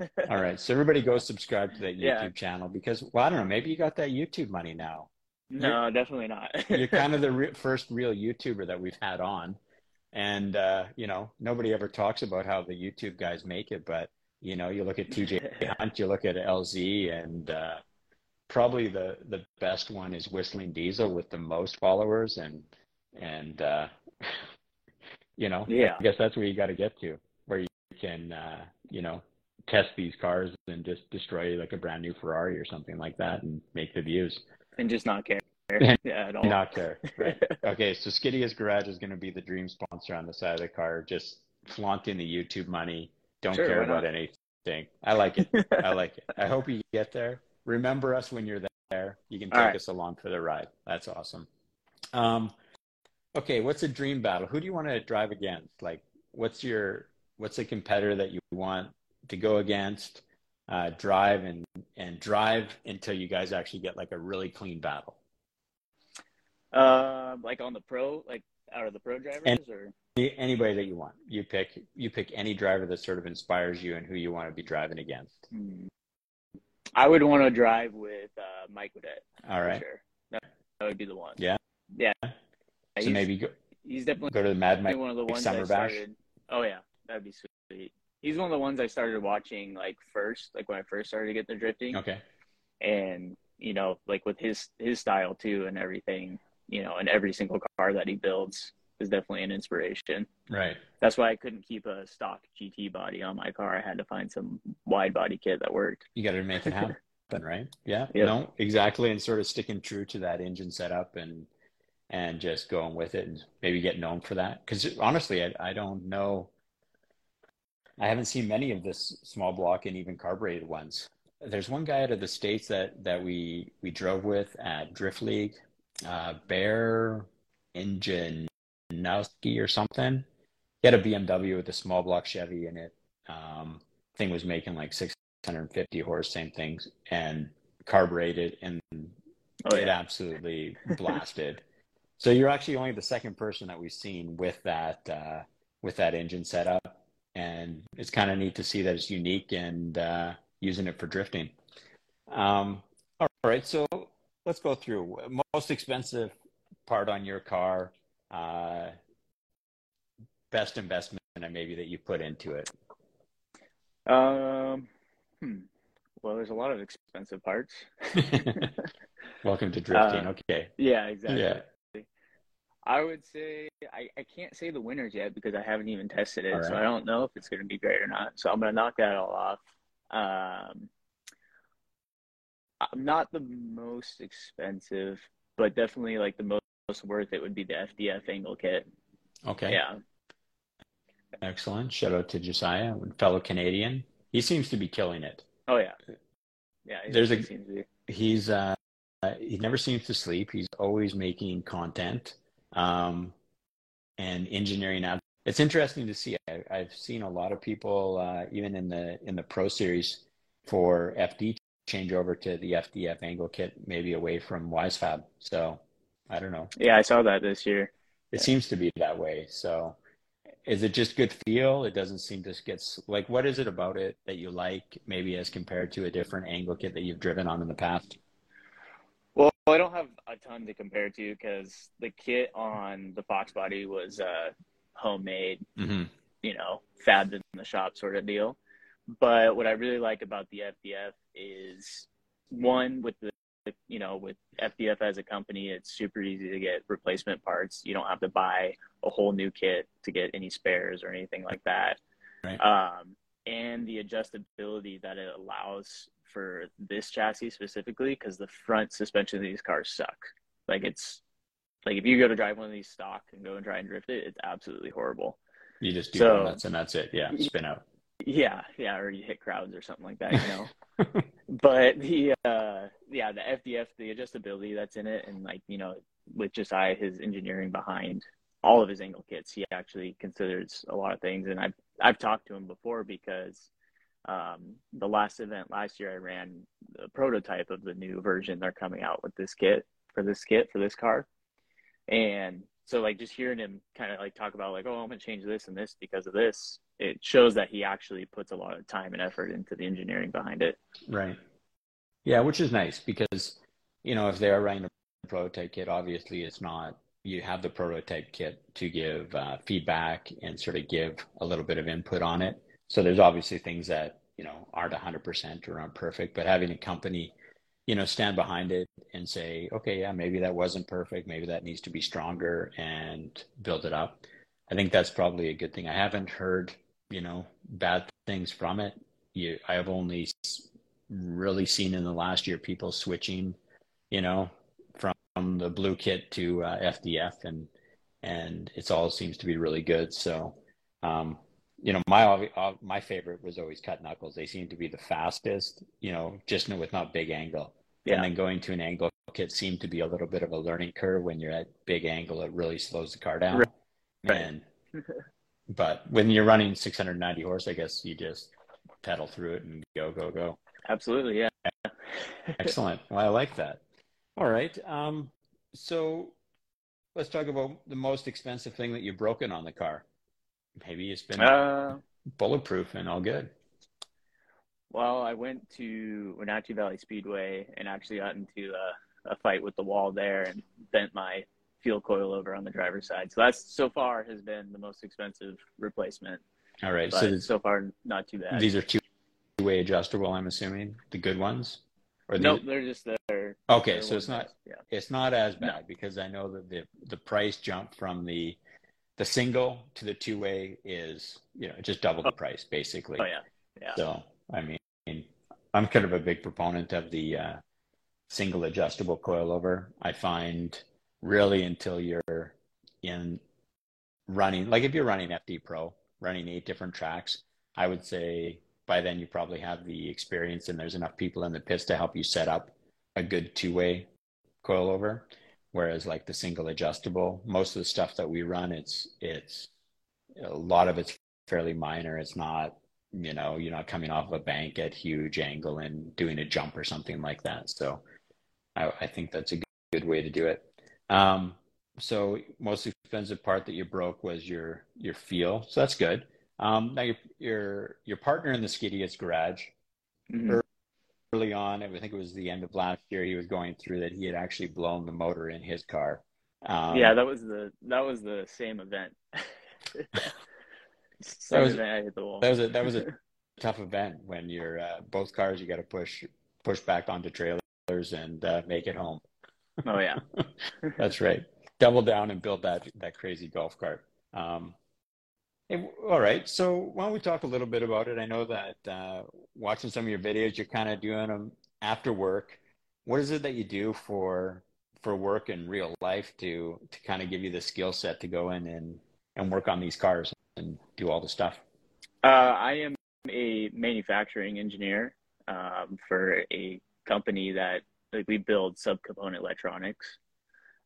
All right, so everybody go subscribe to that YouTube Yeah. channel because, well, I don't know, maybe you got that YouTube money now. No, definitely not. You're kind of the re- first real YouTuber that we've had on, and uh, you know nobody ever talks about how the YouTube guys make it, but you know you look at TJ Hunt, you look at LZ, and uh, probably the the best one is Whistling Diesel with the most followers, and and uh, you know Yeah. I guess that's where you got to get to, where you can uh, you know test these cars and just destroy like a brand new Ferrari or something like that and make the views. and just not care. yeah, at all. Not care. Right. Okay, so Skiddy's Garage is going to be the dream sponsor on the side of the car, just flaunting the YouTube money. Don't Sure, care about anything. I like it. I like it. I hope you get there. Remember us when you're there. You can take right. us along for the ride. That's awesome. Um, okay, what's a dream battle? Who do you want to drive against? Like, what's your what's a competitor that you want to go against? Uh, drive and and drive until you guys actually get like a really clean battle. Um, like on the pro, like out of the pro drivers, And- or Anybody that you want. You pick you pick any driver that sort of inspires you and who you want to be driving against. Hmm. I would want to drive with uh, Mike Whiddett. All for sure. That, that would be the one. Yeah? Yeah. So He's- maybe go he's definitely Go to the Mad Mike one of the ones Summer I Bash. started. Oh yeah, that'd be sweet. He's one of the ones I started watching like first, like when I first started to get the drifting, Okay. and you know, like with his his style too and everything, you know, and every single car that he builds is definitely an inspiration. Right. That's why I couldn't keep a stock GT body on my car. I had to find some wide body kit that worked. You got to make it happen, right? Yeah. Yep. No, exactly. And sort of sticking true to that engine setup and and just going with it and maybe get known for that. Because honestly, I, I don't know. I haven't seen many of this small block and even carbureted ones. There's one guy out of the states that that we we drove with at Drift League, uh, Bear Ingenuski or something. He had a BMW with a small block Chevy in it. Um, thing was making like 650 horse, same things, and carbureted, and Oh it absolutely blasted. So you're actually only the second person that we've seen with that uh, with that engine setup, and it's kind of neat to see that it's unique and uh, using it for drifting. Um, all right, so let's go through most expensive part on your car, uh, best investment, and maybe that you put into it. Um, hmm. Well, there's a lot of expensive parts. Welcome to drifting. Uh, okay. yeah, exactly. Yeah. I would say I, I can't say the Winters yet because I haven't even tested it, All so. I don't know if it's going to be great or not. So I'm going to knock that all off. Um, I'm not the most expensive, but definitely like the most, most worth it would be the FDF angle kit. Okay. Yeah, Excellent. Shout out to Josiah, fellow Canadian. He seems to be killing it. Oh yeah, yeah. There's a- seems to be. He's uh, he never seems to sleep. He's always making content, um, and engineering out. It's interesting to see. I, I've seen a lot of people, uh, even in the in the Pro Series, for FD change over to the FDF angle kit, maybe away from WiseFab. So I don't know. Yeah, I saw that this year. It Yeah. seems to be that way. So is it just good feel? It doesn't seem to get like what is it about it that you like maybe as compared to a different angle kit that you've driven on in the past? Well, I don't have a ton to compare to because the kit on the Fox body was uh, homemade. Mm-hmm. you know, fabbed in the shop sort of deal. But what I really like about the FDF is one with the you know with FDF as a company, it's super easy to get replacement parts. You don't have to buy a whole new kit to get any spares or anything like that. Right. Um, and the adjustability that it allows for this chassis specifically, because the front suspension of these cars suck. Like it's like if you go to drive one of these stock and go and try and drift it, it's absolutely horrible. You just do So- donuts and that's it. Yeah, spin out. Yeah, yeah, or you hit crowds or something like that, you know. but the uh yeah, the FDF, the adjustability that's in it and like, you know, with Josiah his engineering behind all of his angle kits, he actually considers a lot of things and I've I've talked to him before because um the last event last year I ran the prototype of the new version they're coming out with this kit for this kit for this car. And so like just hearing him kind of like talk about like, oh, I'm gonna change this and this because of this, it shows that he actually puts a lot of time and effort into the engineering behind it. Right. Yeah, which is nice because, you know, if they are running a prototype kit, obviously it's not, you have the prototype kit to give uh, feedback and sort of give a little bit of input on it. So there's obviously things that, you know, aren't 100% or aren't perfect, but having a company, you know, stand behind it and say, okay, yeah, maybe that wasn't perfect. Maybe that needs to be stronger and build it up. I think that's probably a good thing. I haven't heard, you know, bad things from it. You, I have only really seen in the last year people switching, you know, from the blue kit to uh, FDF, and and it's all seems to be really good. So, um, you know, my uh, my favorite was always cut knuckles. They seem to be the fastest, you know, just with not big angle. Yeah. And then going to an angle kit seemed to be a little bit of a learning curve. When you're at big angle, it really slows the car down. Right. And but when you're running 690 horse, I guess you just pedal through it and go, go, go. Absolutely, yeah. Excellent. Well, I like that. All right. Um, so let's talk about the most expensive thing that you've broken on the car. Maybe it's been Uh, bulletproof and all good. well, I went to Wenatchee Valley Speedway and actually got into a, a fight with the wall there and bent my Feal coil over on the driver's side. So that's so far has been the most expensive replacement. All right. But So so far not too bad. these are two-way adjustable, I'm assuming, the good ones? Or no, these- they're just there. Okay, so it's not Yeah. it's not as No. bad because I know that the the price jump from the the single to the two-way is, you know, just double the price basically. Oh yeah. Yeah. So, I mean, I'm kind of a big proponent of the uh, single adjustable coilover. I find really until you're in running, like if you're running FD Pro, running eight different tracks, I would say by then you probably have the experience and there's enough people in the pits to help you set up a good two-way coilover. Whereas like the single adjustable, most of the stuff that we run, it's it's a lot of it's fairly minor. It's not you know, you're not coming off of a bank at huge angle and doing a jump or something like that. So I, I think that's a good, good way to do it. Um, so most expensive part that you broke was your your Feal. So that's good. Um, now your your your partner in the Skidiots garage Mhm. Early on, I think it was the end of last year, he was going through that he had actually blown the motor in his car. Um, yeah, that was the that was the same event. same was- event I hit the wall. that was a that was a tough event when you're uh, both cars you got to push push back onto trailers and uh, make it home. oh yeah. That's right. Double down and build that that crazy golf cart. Um, hey, all right. So why don't we talk a little bit about it? I know that uh, watching some of your videos, you're kind of doing them after work. What is it that you do for for work in real life to to kind of give you the skill set to go in and and work on these cars and do all the stuff? Uh, I am a manufacturing engineer um, for a company that like we build subcomponent electronics,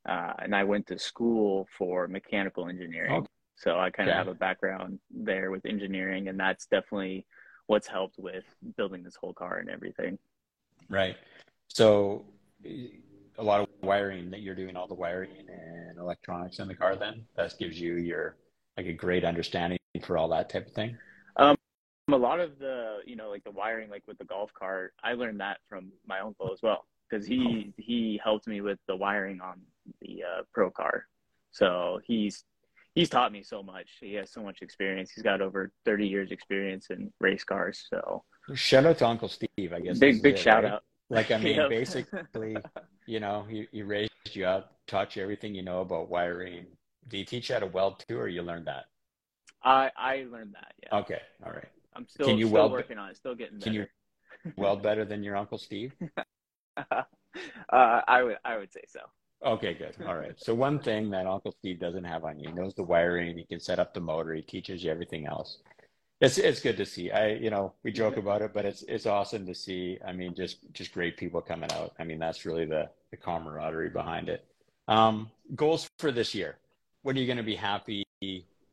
uh, and I went to school for mechanical engineering. Okay. So I kind of have a background there with engineering, and that's definitely what's helped with building this whole car and everything. Right. So a lot of wiring that you're doing all the wiring and electronics in the car then that gives you your like a great understanding for all that type of thing. Um, a lot of the you know like the wiring like with the golf cart i learned that from my uncle as well because he he helped me with the wiring on the uh, pro car so he's he's taught me so much he has so much experience he's got over 30 years experience in race cars so Shout out to Uncle Steve, I guess. big big it, shout right? out Like I mean, Yep. basically, you know, he, he raised you up, taught you everything you know about wiring. Do you teach you how to weld too, or you learned that? i i learned that yeah Okay, all right. i'm still, Can you still weld- working on it still getting Can you better weld better than your Uncle Steve? uh, i would i would say so Okay, good. All right. So one thing that Uncle Steve doesn't have on you, he knows the wiring, he can set up the motor, he teaches you everything else. It's it's good to see. I you know, we joke about it, but it's it's awesome to see. I mean, just just great people coming out. I mean, that's really the the camaraderie behind it. Um, goals for this year. What are you going to be happy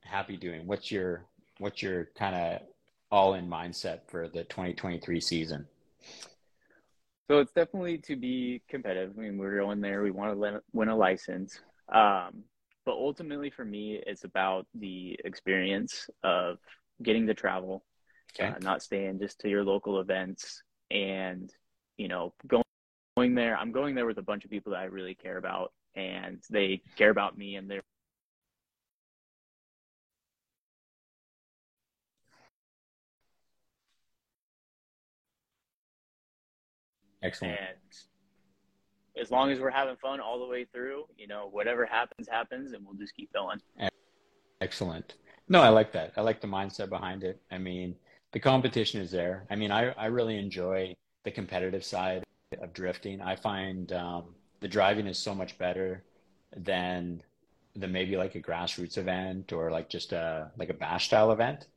happy doing? What's your what's your kind of all in mindset for the 2023 season? So it's definitely to be competitive. I mean, we're going there. We want to win, a license. Um, but ultimately, for me, it's about the experience of getting to travel, Okay. uh, not staying just to your local events, and you know, going going there. I'm going there with a bunch of people that I really care about, and they care about me, and they're Excellent. and as long as we're having fun all the way through, you know, whatever happens, happens, and we'll just keep going. Excellent. No, I like that. I like the mindset behind it. I mean, the competition is there. I mean, I, I really enjoy the competitive side of drifting. I find um, the driving is so much better than than maybe like a grassroots event or like just a like a bash style event.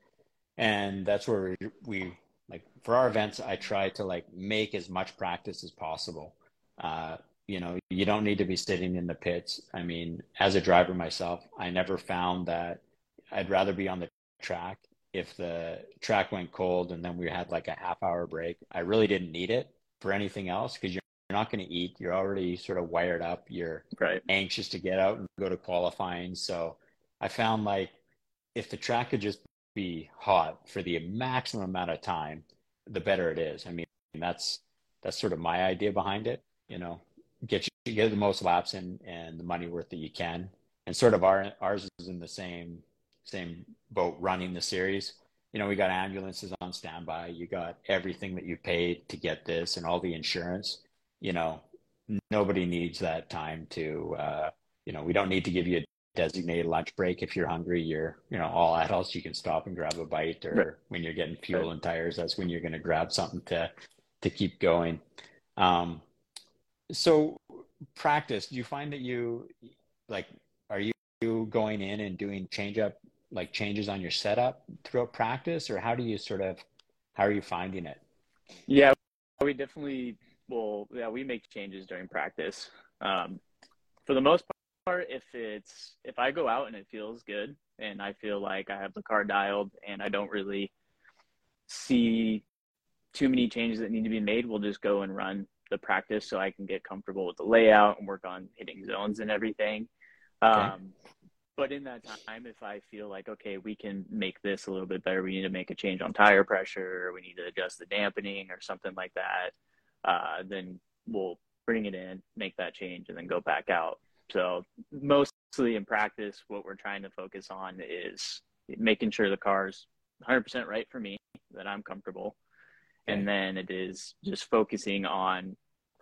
And that's where we, we like for our events, I try to like make as much practice as possible. Uh, you know, you don't need to be sitting in the pits. I mean, as a driver myself, I never found that I'd rather be on the track if the track went cold and then we had like a half hour break. I really didn't need it for anything else because you're not going to eat. You're already sort of wired up. You're Right. anxious to get out and go to qualifying. So I found like if the track could just be hot for the maximum amount of time, the better it is. I mean, that's that's sort of my idea behind it. You know, get you get the most laps in and the money worth that you can. And sort of our ours is in the same same boat running the series. You know, we got ambulances on standby. You got everything that you paid to get this and all the insurance. You know, nobody needs that time to. Uh, you know, we don't need to give you a designated lunch break if you're hungry. You're, you know, all adults. You can stop and grab a bite, or right. when you're getting fuel right. and tires, that's when you're going to grab something to to keep going. Um, so practice, do you find that you like are you going in and doing change up like changes on your setup throughout practice or how do you sort of how are you finding it? Yeah, we definitely well yeah, we make changes during practice. Um, for the most part if it's if I go out and it feels good and I feel like I have the car dialed and I don't really see too many changes that need to be made, we'll just go and run the practice so I can get comfortable with the layout and work on hitting zones and everything. Okay. Um, but in that time, if I feel like, okay, we can make this a little bit better, we need to make a change on tire pressure, or we need to adjust the dampening or something like that, uh, then we'll bring it in, make that change, and then go back out. So mostly in practice, what we're trying to focus on is making sure the car's 100% right for me, that I'm comfortable, and then it is just focusing on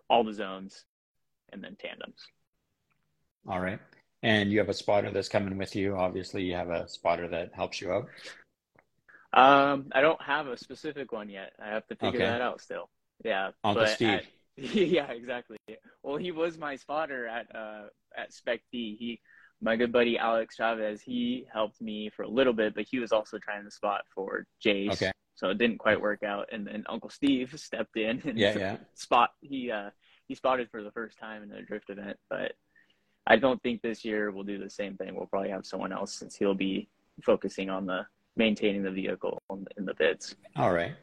all the zones and then tandems. All right. And you have a spotter that's coming with you. Obviously, you have a spotter that helps you out. Um, I don't have a specific one yet. I have to figure okay. that out still. Yeah. Uncle Steve. Yeah, exactly. Well, he was my spotter at uh at Spec D. He, my good buddy Alex Chavez, he helped me for a little bit, but he was also trying to spot for Jace. Okay so it didn't quite work out. And then Uncle Steve stepped in and yeah, yeah. spot he uh, he spotted for the first time in a drift event. But I don't think this year we'll do the same thing. We'll probably have someone else since he'll be focusing on the maintaining the vehicle in the pits. All right.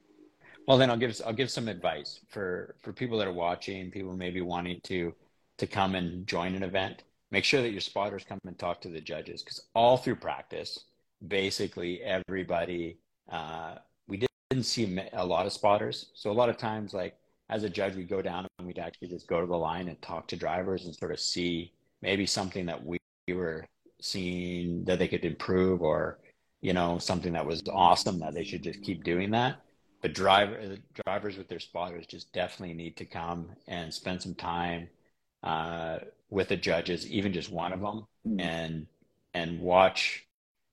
Well, then I'll give I'll give some advice for for people that are watching, people maybe wanting to to come and join an event. Make sure that your spotters come and talk to the judges because all through practice, basically everybody uh, we didn't see a lot of spotters. So a lot of times, like as a judge, we'd go down and we'd actually just go to the line and talk to drivers and sort of see maybe something that we were seeing that they could improve or, you know, something that was awesome that they should just keep doing that. But driver, drivers with their spotters just definitely need to come and spend some time uh, with the judges, even just one of them, mm. and and watch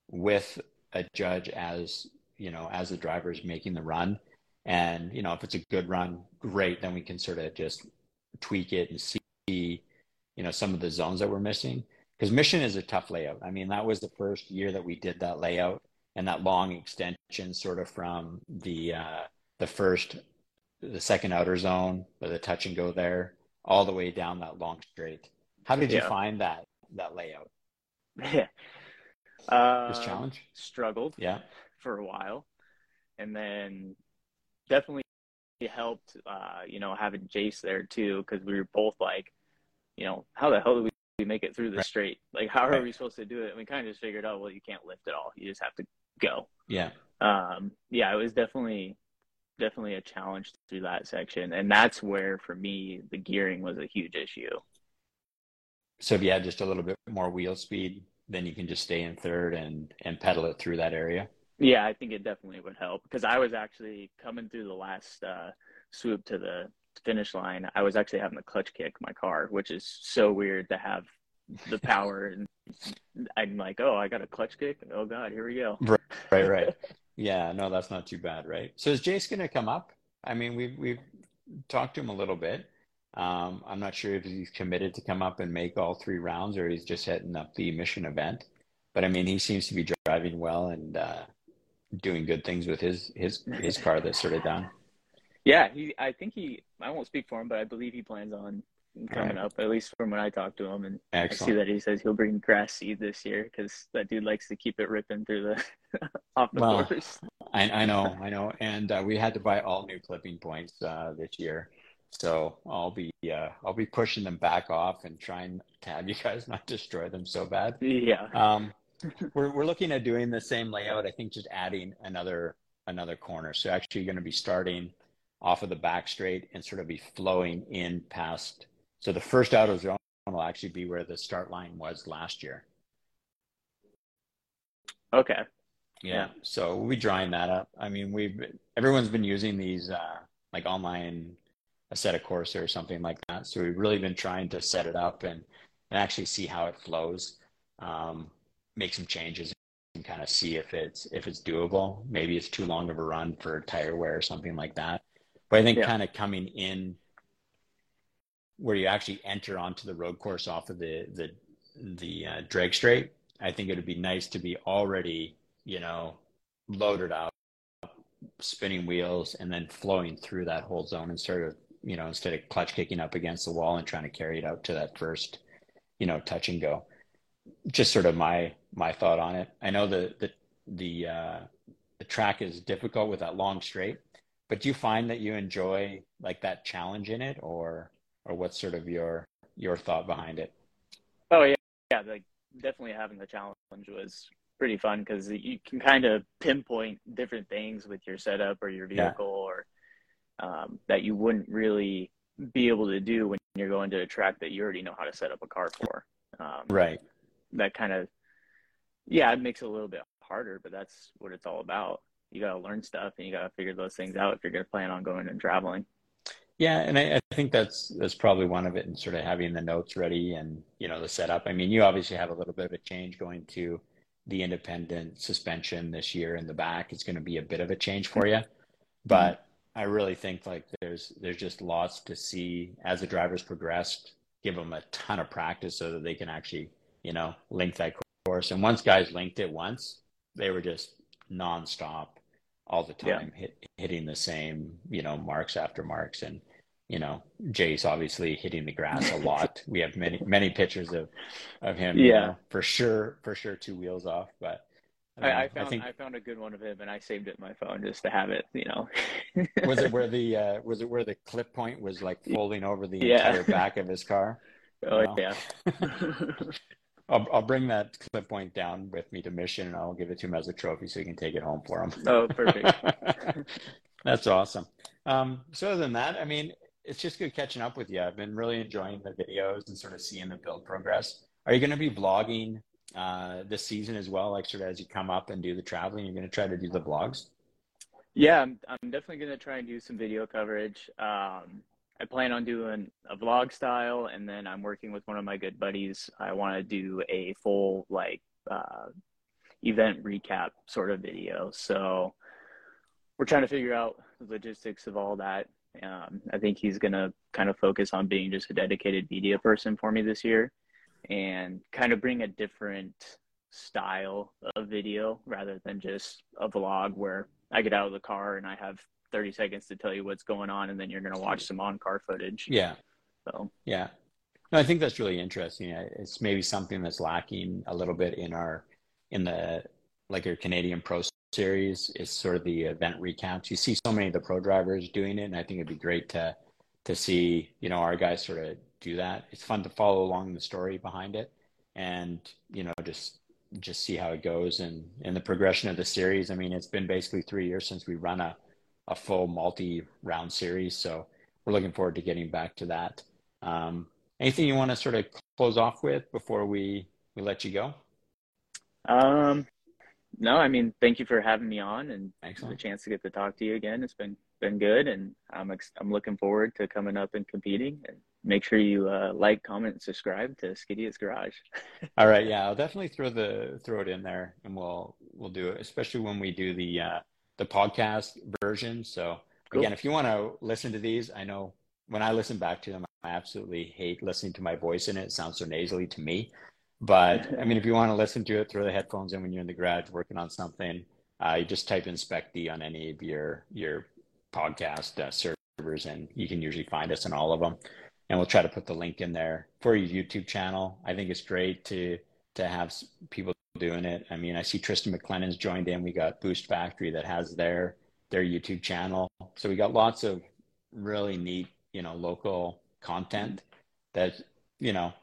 with a judge as you know, as the driver is making the run. And, you know, if it's a good run, great. Then we can sort of just tweak it and see, you know, some of the zones that we're missing. Because Mission is a tough layout. I mean, that was the first year that we did that layout and that long extension sort of from the, uh, the first, the second outer zone, with the touch and go there, all the way down that long straight. How did yeah. you find that, that layout? Yeah. Uh, this challenge? Struggled. Yeah for a while, and then definitely helped. Uh, you know, having Jace there too, because we were both like, you know, how the hell do we make it through the right. straight? Like, how are right. we supposed to do it? And we kind of just figured out, well, you can't lift at all. You just have to go. Yeah. Um, yeah, it was definitely definitely a challenge through that section, and that's where for me the gearing was a huge issue. So if you had just a little bit more wheel speed, then you can just stay in third and and pedal it through that area. Yeah, I think it definitely would help because I was actually coming through the last uh, swoop to the finish line. I was actually having the clutch kick my car, which is so weird to have the power and I'm like, oh, I got a clutch kick. Oh God, here we go. Right, right, right. yeah, no, that's not too bad, right? So is Jace going to come up? I mean, we've we've talked to him a little bit. Um, I'm not sure if he's committed to come up and make all three rounds or he's just heading up the mission event. But I mean, he seems to be driving well and uh, doing good things with his his his car that's sort of done. Yeah, he. I think he. I won't speak for him, but I believe he plans on coming right. up. At least from when I talked to him, and Excellent. I see that he says he'll bring grass seed this year because that dude likes to keep it ripping through the off the well, course. I, I know, I know, and uh, we had to buy all new clipping points uh, this year, so I'll be uh, I'll be pushing them back off and trying to have you guys not destroy them so bad. Yeah. Um, we're we're looking at doing the same layout. I think just adding another another corner. So actually, you're going to be starting off of the back straight and sort of be flowing in past So the first auto zone will actually be where the start line was last year. Okay. Yeah. Yeah. So we'll be drawing that up. I mean, we've everyone's been using these uh, like online Assetto Corsa or something like that. So we've really been trying to set it up and, and actually see how it flows, um, make some changes and kind of see if it's if it's doable. Maybe it's too long of a run for tire wear or something like that. But I think Yeah. kind of coming in where you actually enter onto the road course off of the the the uh, drag straight, I think it would be nice to be already, you know, loaded up, spinning wheels, and then flowing through that whole zone instead of, you know, instead of clutch kicking up against the wall and trying to carry it out to that first, you know, touch and go. Just sort of my my thought on it. I know the the the uh, the track is difficult with that long straight, but do you find that you enjoy like that challenge in it, or or what's sort of your your thought behind it? Oh yeah, yeah. Like definitely having the challenge was pretty fun because you can kind of pinpoint different things with your setup or your Yeah. vehicle, or um, that you wouldn't really be able to do when you're going to a track that you already know how to set up a car for. Um, Right. That kind of, yeah, it makes it a little bit harder, but that's what it's all about. You got to learn stuff and you got to figure those things out if you're going to plan on going and traveling. Yeah, and I, I think that's that's probably one of it, and sort of having the notes ready and you know the setup. I mean, you obviously have a little bit of a change going to the independent suspension this year in the back. It's going to be a bit of a change for you, but I really think like there's there's just lots to see as the drivers progressed. Give them a ton of practice so that they can actually you know link that course. And once guys linked it once, they were just nonstop all the Yeah. time, hit, hitting the same you know marks after marks and you know, Jay's obviously hitting the grass a lot. we have many many pictures of of him. you Yeah. know, for sure, for sure, two wheels off. But I, I, I found I, think found a good one of him and I saved it in my phone just to have it, you know. was it where the uh, was it where the clip point was like folding over the Yeah. entire back of his car? oh Wow. yeah. I'll I'll bring that clip point down with me to Mission, and I'll give it to him as a trophy so he can take it home for him. Oh, perfect. That's awesome. Um, so other than that, I mean, it's just good catching up with you. I've been really enjoying the videos and sort of seeing the build progress. Are you going to be vlogging uh, this season as well? Like sort of as you come up and do the traveling, you're going to try to do the vlogs. Yeah, I'm, I'm definitely going to try and do some video coverage. Um, I plan on doing a vlog style, and then I'm working with one of my good buddies. I want to do a full, like, uh, event recap sort of video. So we're trying to figure out the logistics of all that. Um, I think he's going to kind of focus on being just a dedicated media person for me this year and kind of bring a different style of video rather than just a vlog where I get out of the car and I have 30 seconds to tell you what's going on, and then you're going to watch some on car footage. Yeah. So, Yeah. No, I think that's really interesting. It's maybe something that's lacking a little bit in our, in the, like your Canadian Pro Series is sort of the event recaps. You see so many of the pro drivers doing it, and I think it'd be great to, to see, you know, our guys sort of do that. It's fun to follow along the story behind it and, you know, just, just see how it goes and, and the progression of the series. I mean, it's been basically three years since we run a, a full multi round series. So we're looking forward to getting back to that. Um, anything you want to sort of close off with before we, we let you go? um, no, I mean, thank you for having me on and the chance to get to talk to you again. It's been been good, and I'm ex- I'm looking forward to coming up and competing. And make sure you uh, like, comment, and subscribe to Skiddy's Garage. All right. Yeah. I'll definitely throw the, throw it in there and we'll, we'll do it, especially when we do the, uh, the podcast version. So Cool. again, if you want to listen to these, I know when I listen back to them, I absolutely hate listening to my voice in it. It sounds so nasally to me. But I mean, if you want to listen to it, throw the headphones in when you're in the garage working on something. Uh, you just type in Spec D on any of your your podcast uh, servers, and you can usually find us in all of them. And we'll try to put the link in there for your YouTube channel. I think it's great to to have people doing it. I mean, I see Tristan McLennan's joined in. We got Boost Factory that has their their YouTube channel. So we got lots of really neat, you know, local content that, you know,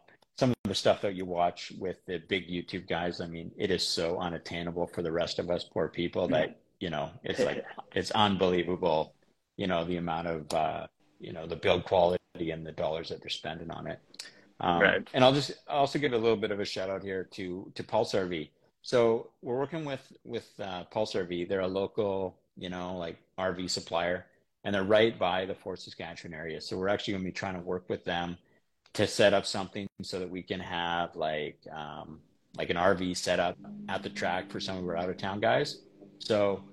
the stuff that you watch with the big YouTube guys, I mean, it is so unattainable for the rest of us poor people that, you know, it's like, it's unbelievable, you know, the amount of, uh, you know the build quality and the dollars that they're spending on it. Um, Right. And I'll just also give a little bit of a shout out here to to Pulse RV. So we're working with with uh, Pulse RV. They're a local, you know, like RV supplier, and they're right by the Fort Saskatchewan area. So we're actually going to be trying to work with them to set up something so that we can have like um, like an RV set up at the track for some of our out of town guys. So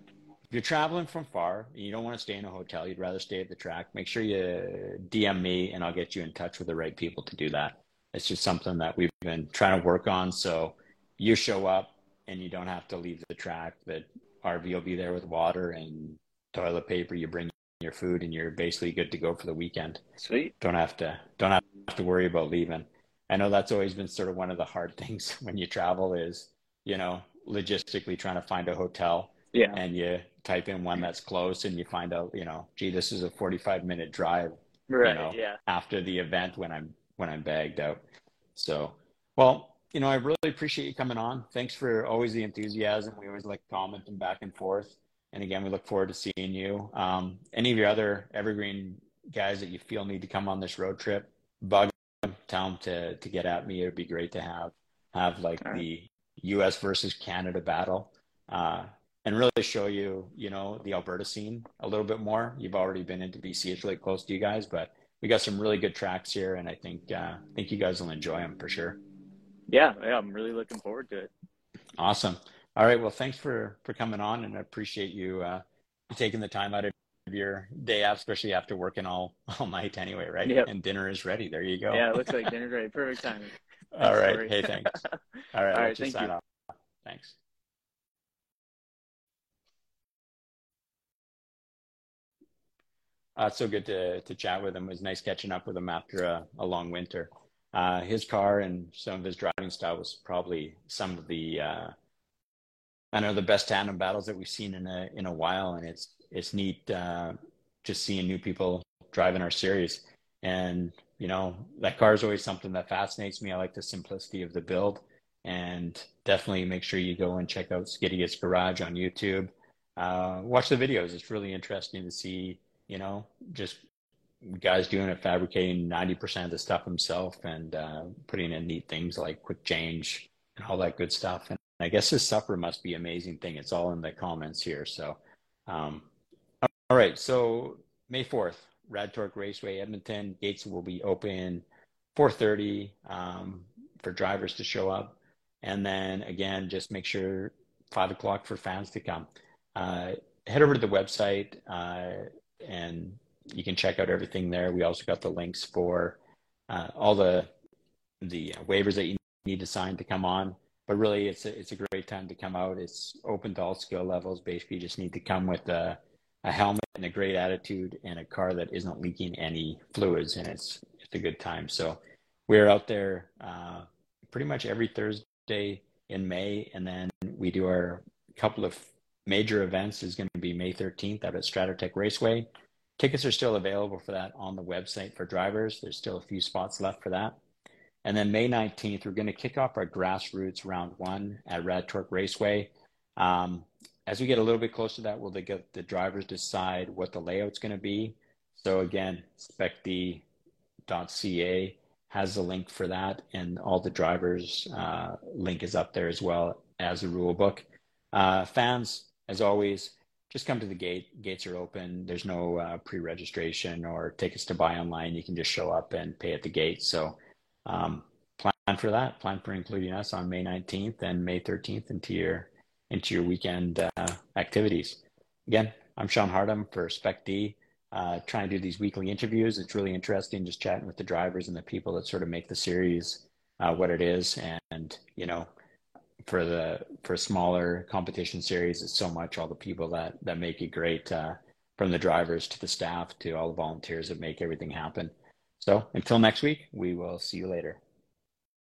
if you're traveling from far and you don't want to stay in a hotel, you'd rather stay at the track, make sure you DM me and I'll get you in touch with the right people to do that. It's just something that we've been trying to work on. So you show up and you don't have to leave the track. The RV will be there with water and toilet paper. You bring your food and you're basically good to go for the weekend. Sweet. Don't have to don't have to worry about leaving. I know that's always been sort of one of the hard things when you travel is, you know, logistically trying to find a hotel Yeah. and you type in one that's close and you find out, you know, gee, this is a 45 minute drive Right. know, yeah. after the event when I'm when I'm bagged out. So, well, you know, I really appreciate you coming on. Thanks for always the enthusiasm. We always like comment commenting back and forth. And again, we look forward to seeing you. Um, any of your other evergreen guys that you feel need to come on this road trip, bug them, tell them to to get at me. It would be great to have have like All right. the U.S. versus Canada battle. Uh, and really show you, you know, the Alberta scene a little bit more. You've already been into BC; it's really close to you guys, but we got some really good tracks here, and I think uh, I think you guys will enjoy them for sure. Yeah. Yeah. I'm really looking forward to it. Awesome. All right. Well, thanks for for coming on, and I appreciate you uh, taking the time out of your day off, especially after working all all night anyway, right? Yep. And dinner is ready. There you go. Yeah. It looks like dinner's ready. Perfect timing. all right. Corey. Hey, thanks. All right. All right. I'll right, let you thank sign you. off. Thanks. Uh, so good to to chat with him. It was nice catching up with him after a, a long winter. Uh, his car and some of his driving style was probably some of the uh, I know the best tandem battles that we've seen in a in a while, and it's it's neat uh, just seeing new people driving our series. And you know that car is always something that fascinates me. I like the simplicity of the build, and definitely make sure you go and check out Skiddiest Garage on YouTube. Uh, watch the videos; it's really interesting to see. You know, just guys doing it, fabricating 90% of the stuff himself and uh, putting in neat things like quick change and all that good stuff. And I guess this supper must be amazing thing. It's all in the comments here. So, um, all right. So May 4th, Rad Torque Raceway, Edmonton. Gates will be open 4.30 um, for drivers to show up. And then again, just make sure 5 o'clock for fans to come. Uh, head over to the website uh, and you can check out everything there. We also got the links for uh, all the the waivers that you need to sign to come on. But really, it's a, it's a great time to come out. It's open to all skill levels. Basically, you just need to come with a, a helmet and a great attitude and a car that isn't leaking any fluids, and it's it's a good time. So we're out there uh, pretty much every Thursday in May, and then we do our couple of major events. Is going to be May 13th out at Stratotech Raceway. Tickets are still available for that on the website for drivers. There's still a few spots left for that. And then May 19th, we're going to kick off our grassroots round one at Rad Torque Raceway. Um, as we get a little bit closer to that, we'll get the drivers decide what the layout's going to be. So again, specd.ca has a link for that, and all the drivers' uh, link is up there as well as the rule book. Uh, fans, as always, just come to the gate. Gates are open. There's no uh, pre-registration or tickets to buy online. You can just show up and pay at the gate. So um, plan for that. Plan for including us on May 19th and May 13th into your into your weekend uh, activities. Again, I'm Sean Hardum for Spec D. Uh, trying to do these weekly interviews. It's really interesting just chatting with the drivers and the people that sort of make the series uh, what it is. And you know, for the for smaller competition series, it's so much all the people that that make it great, uh, from the drivers to the staff to all the volunteers that make everything happen. So until next week, we will see you later.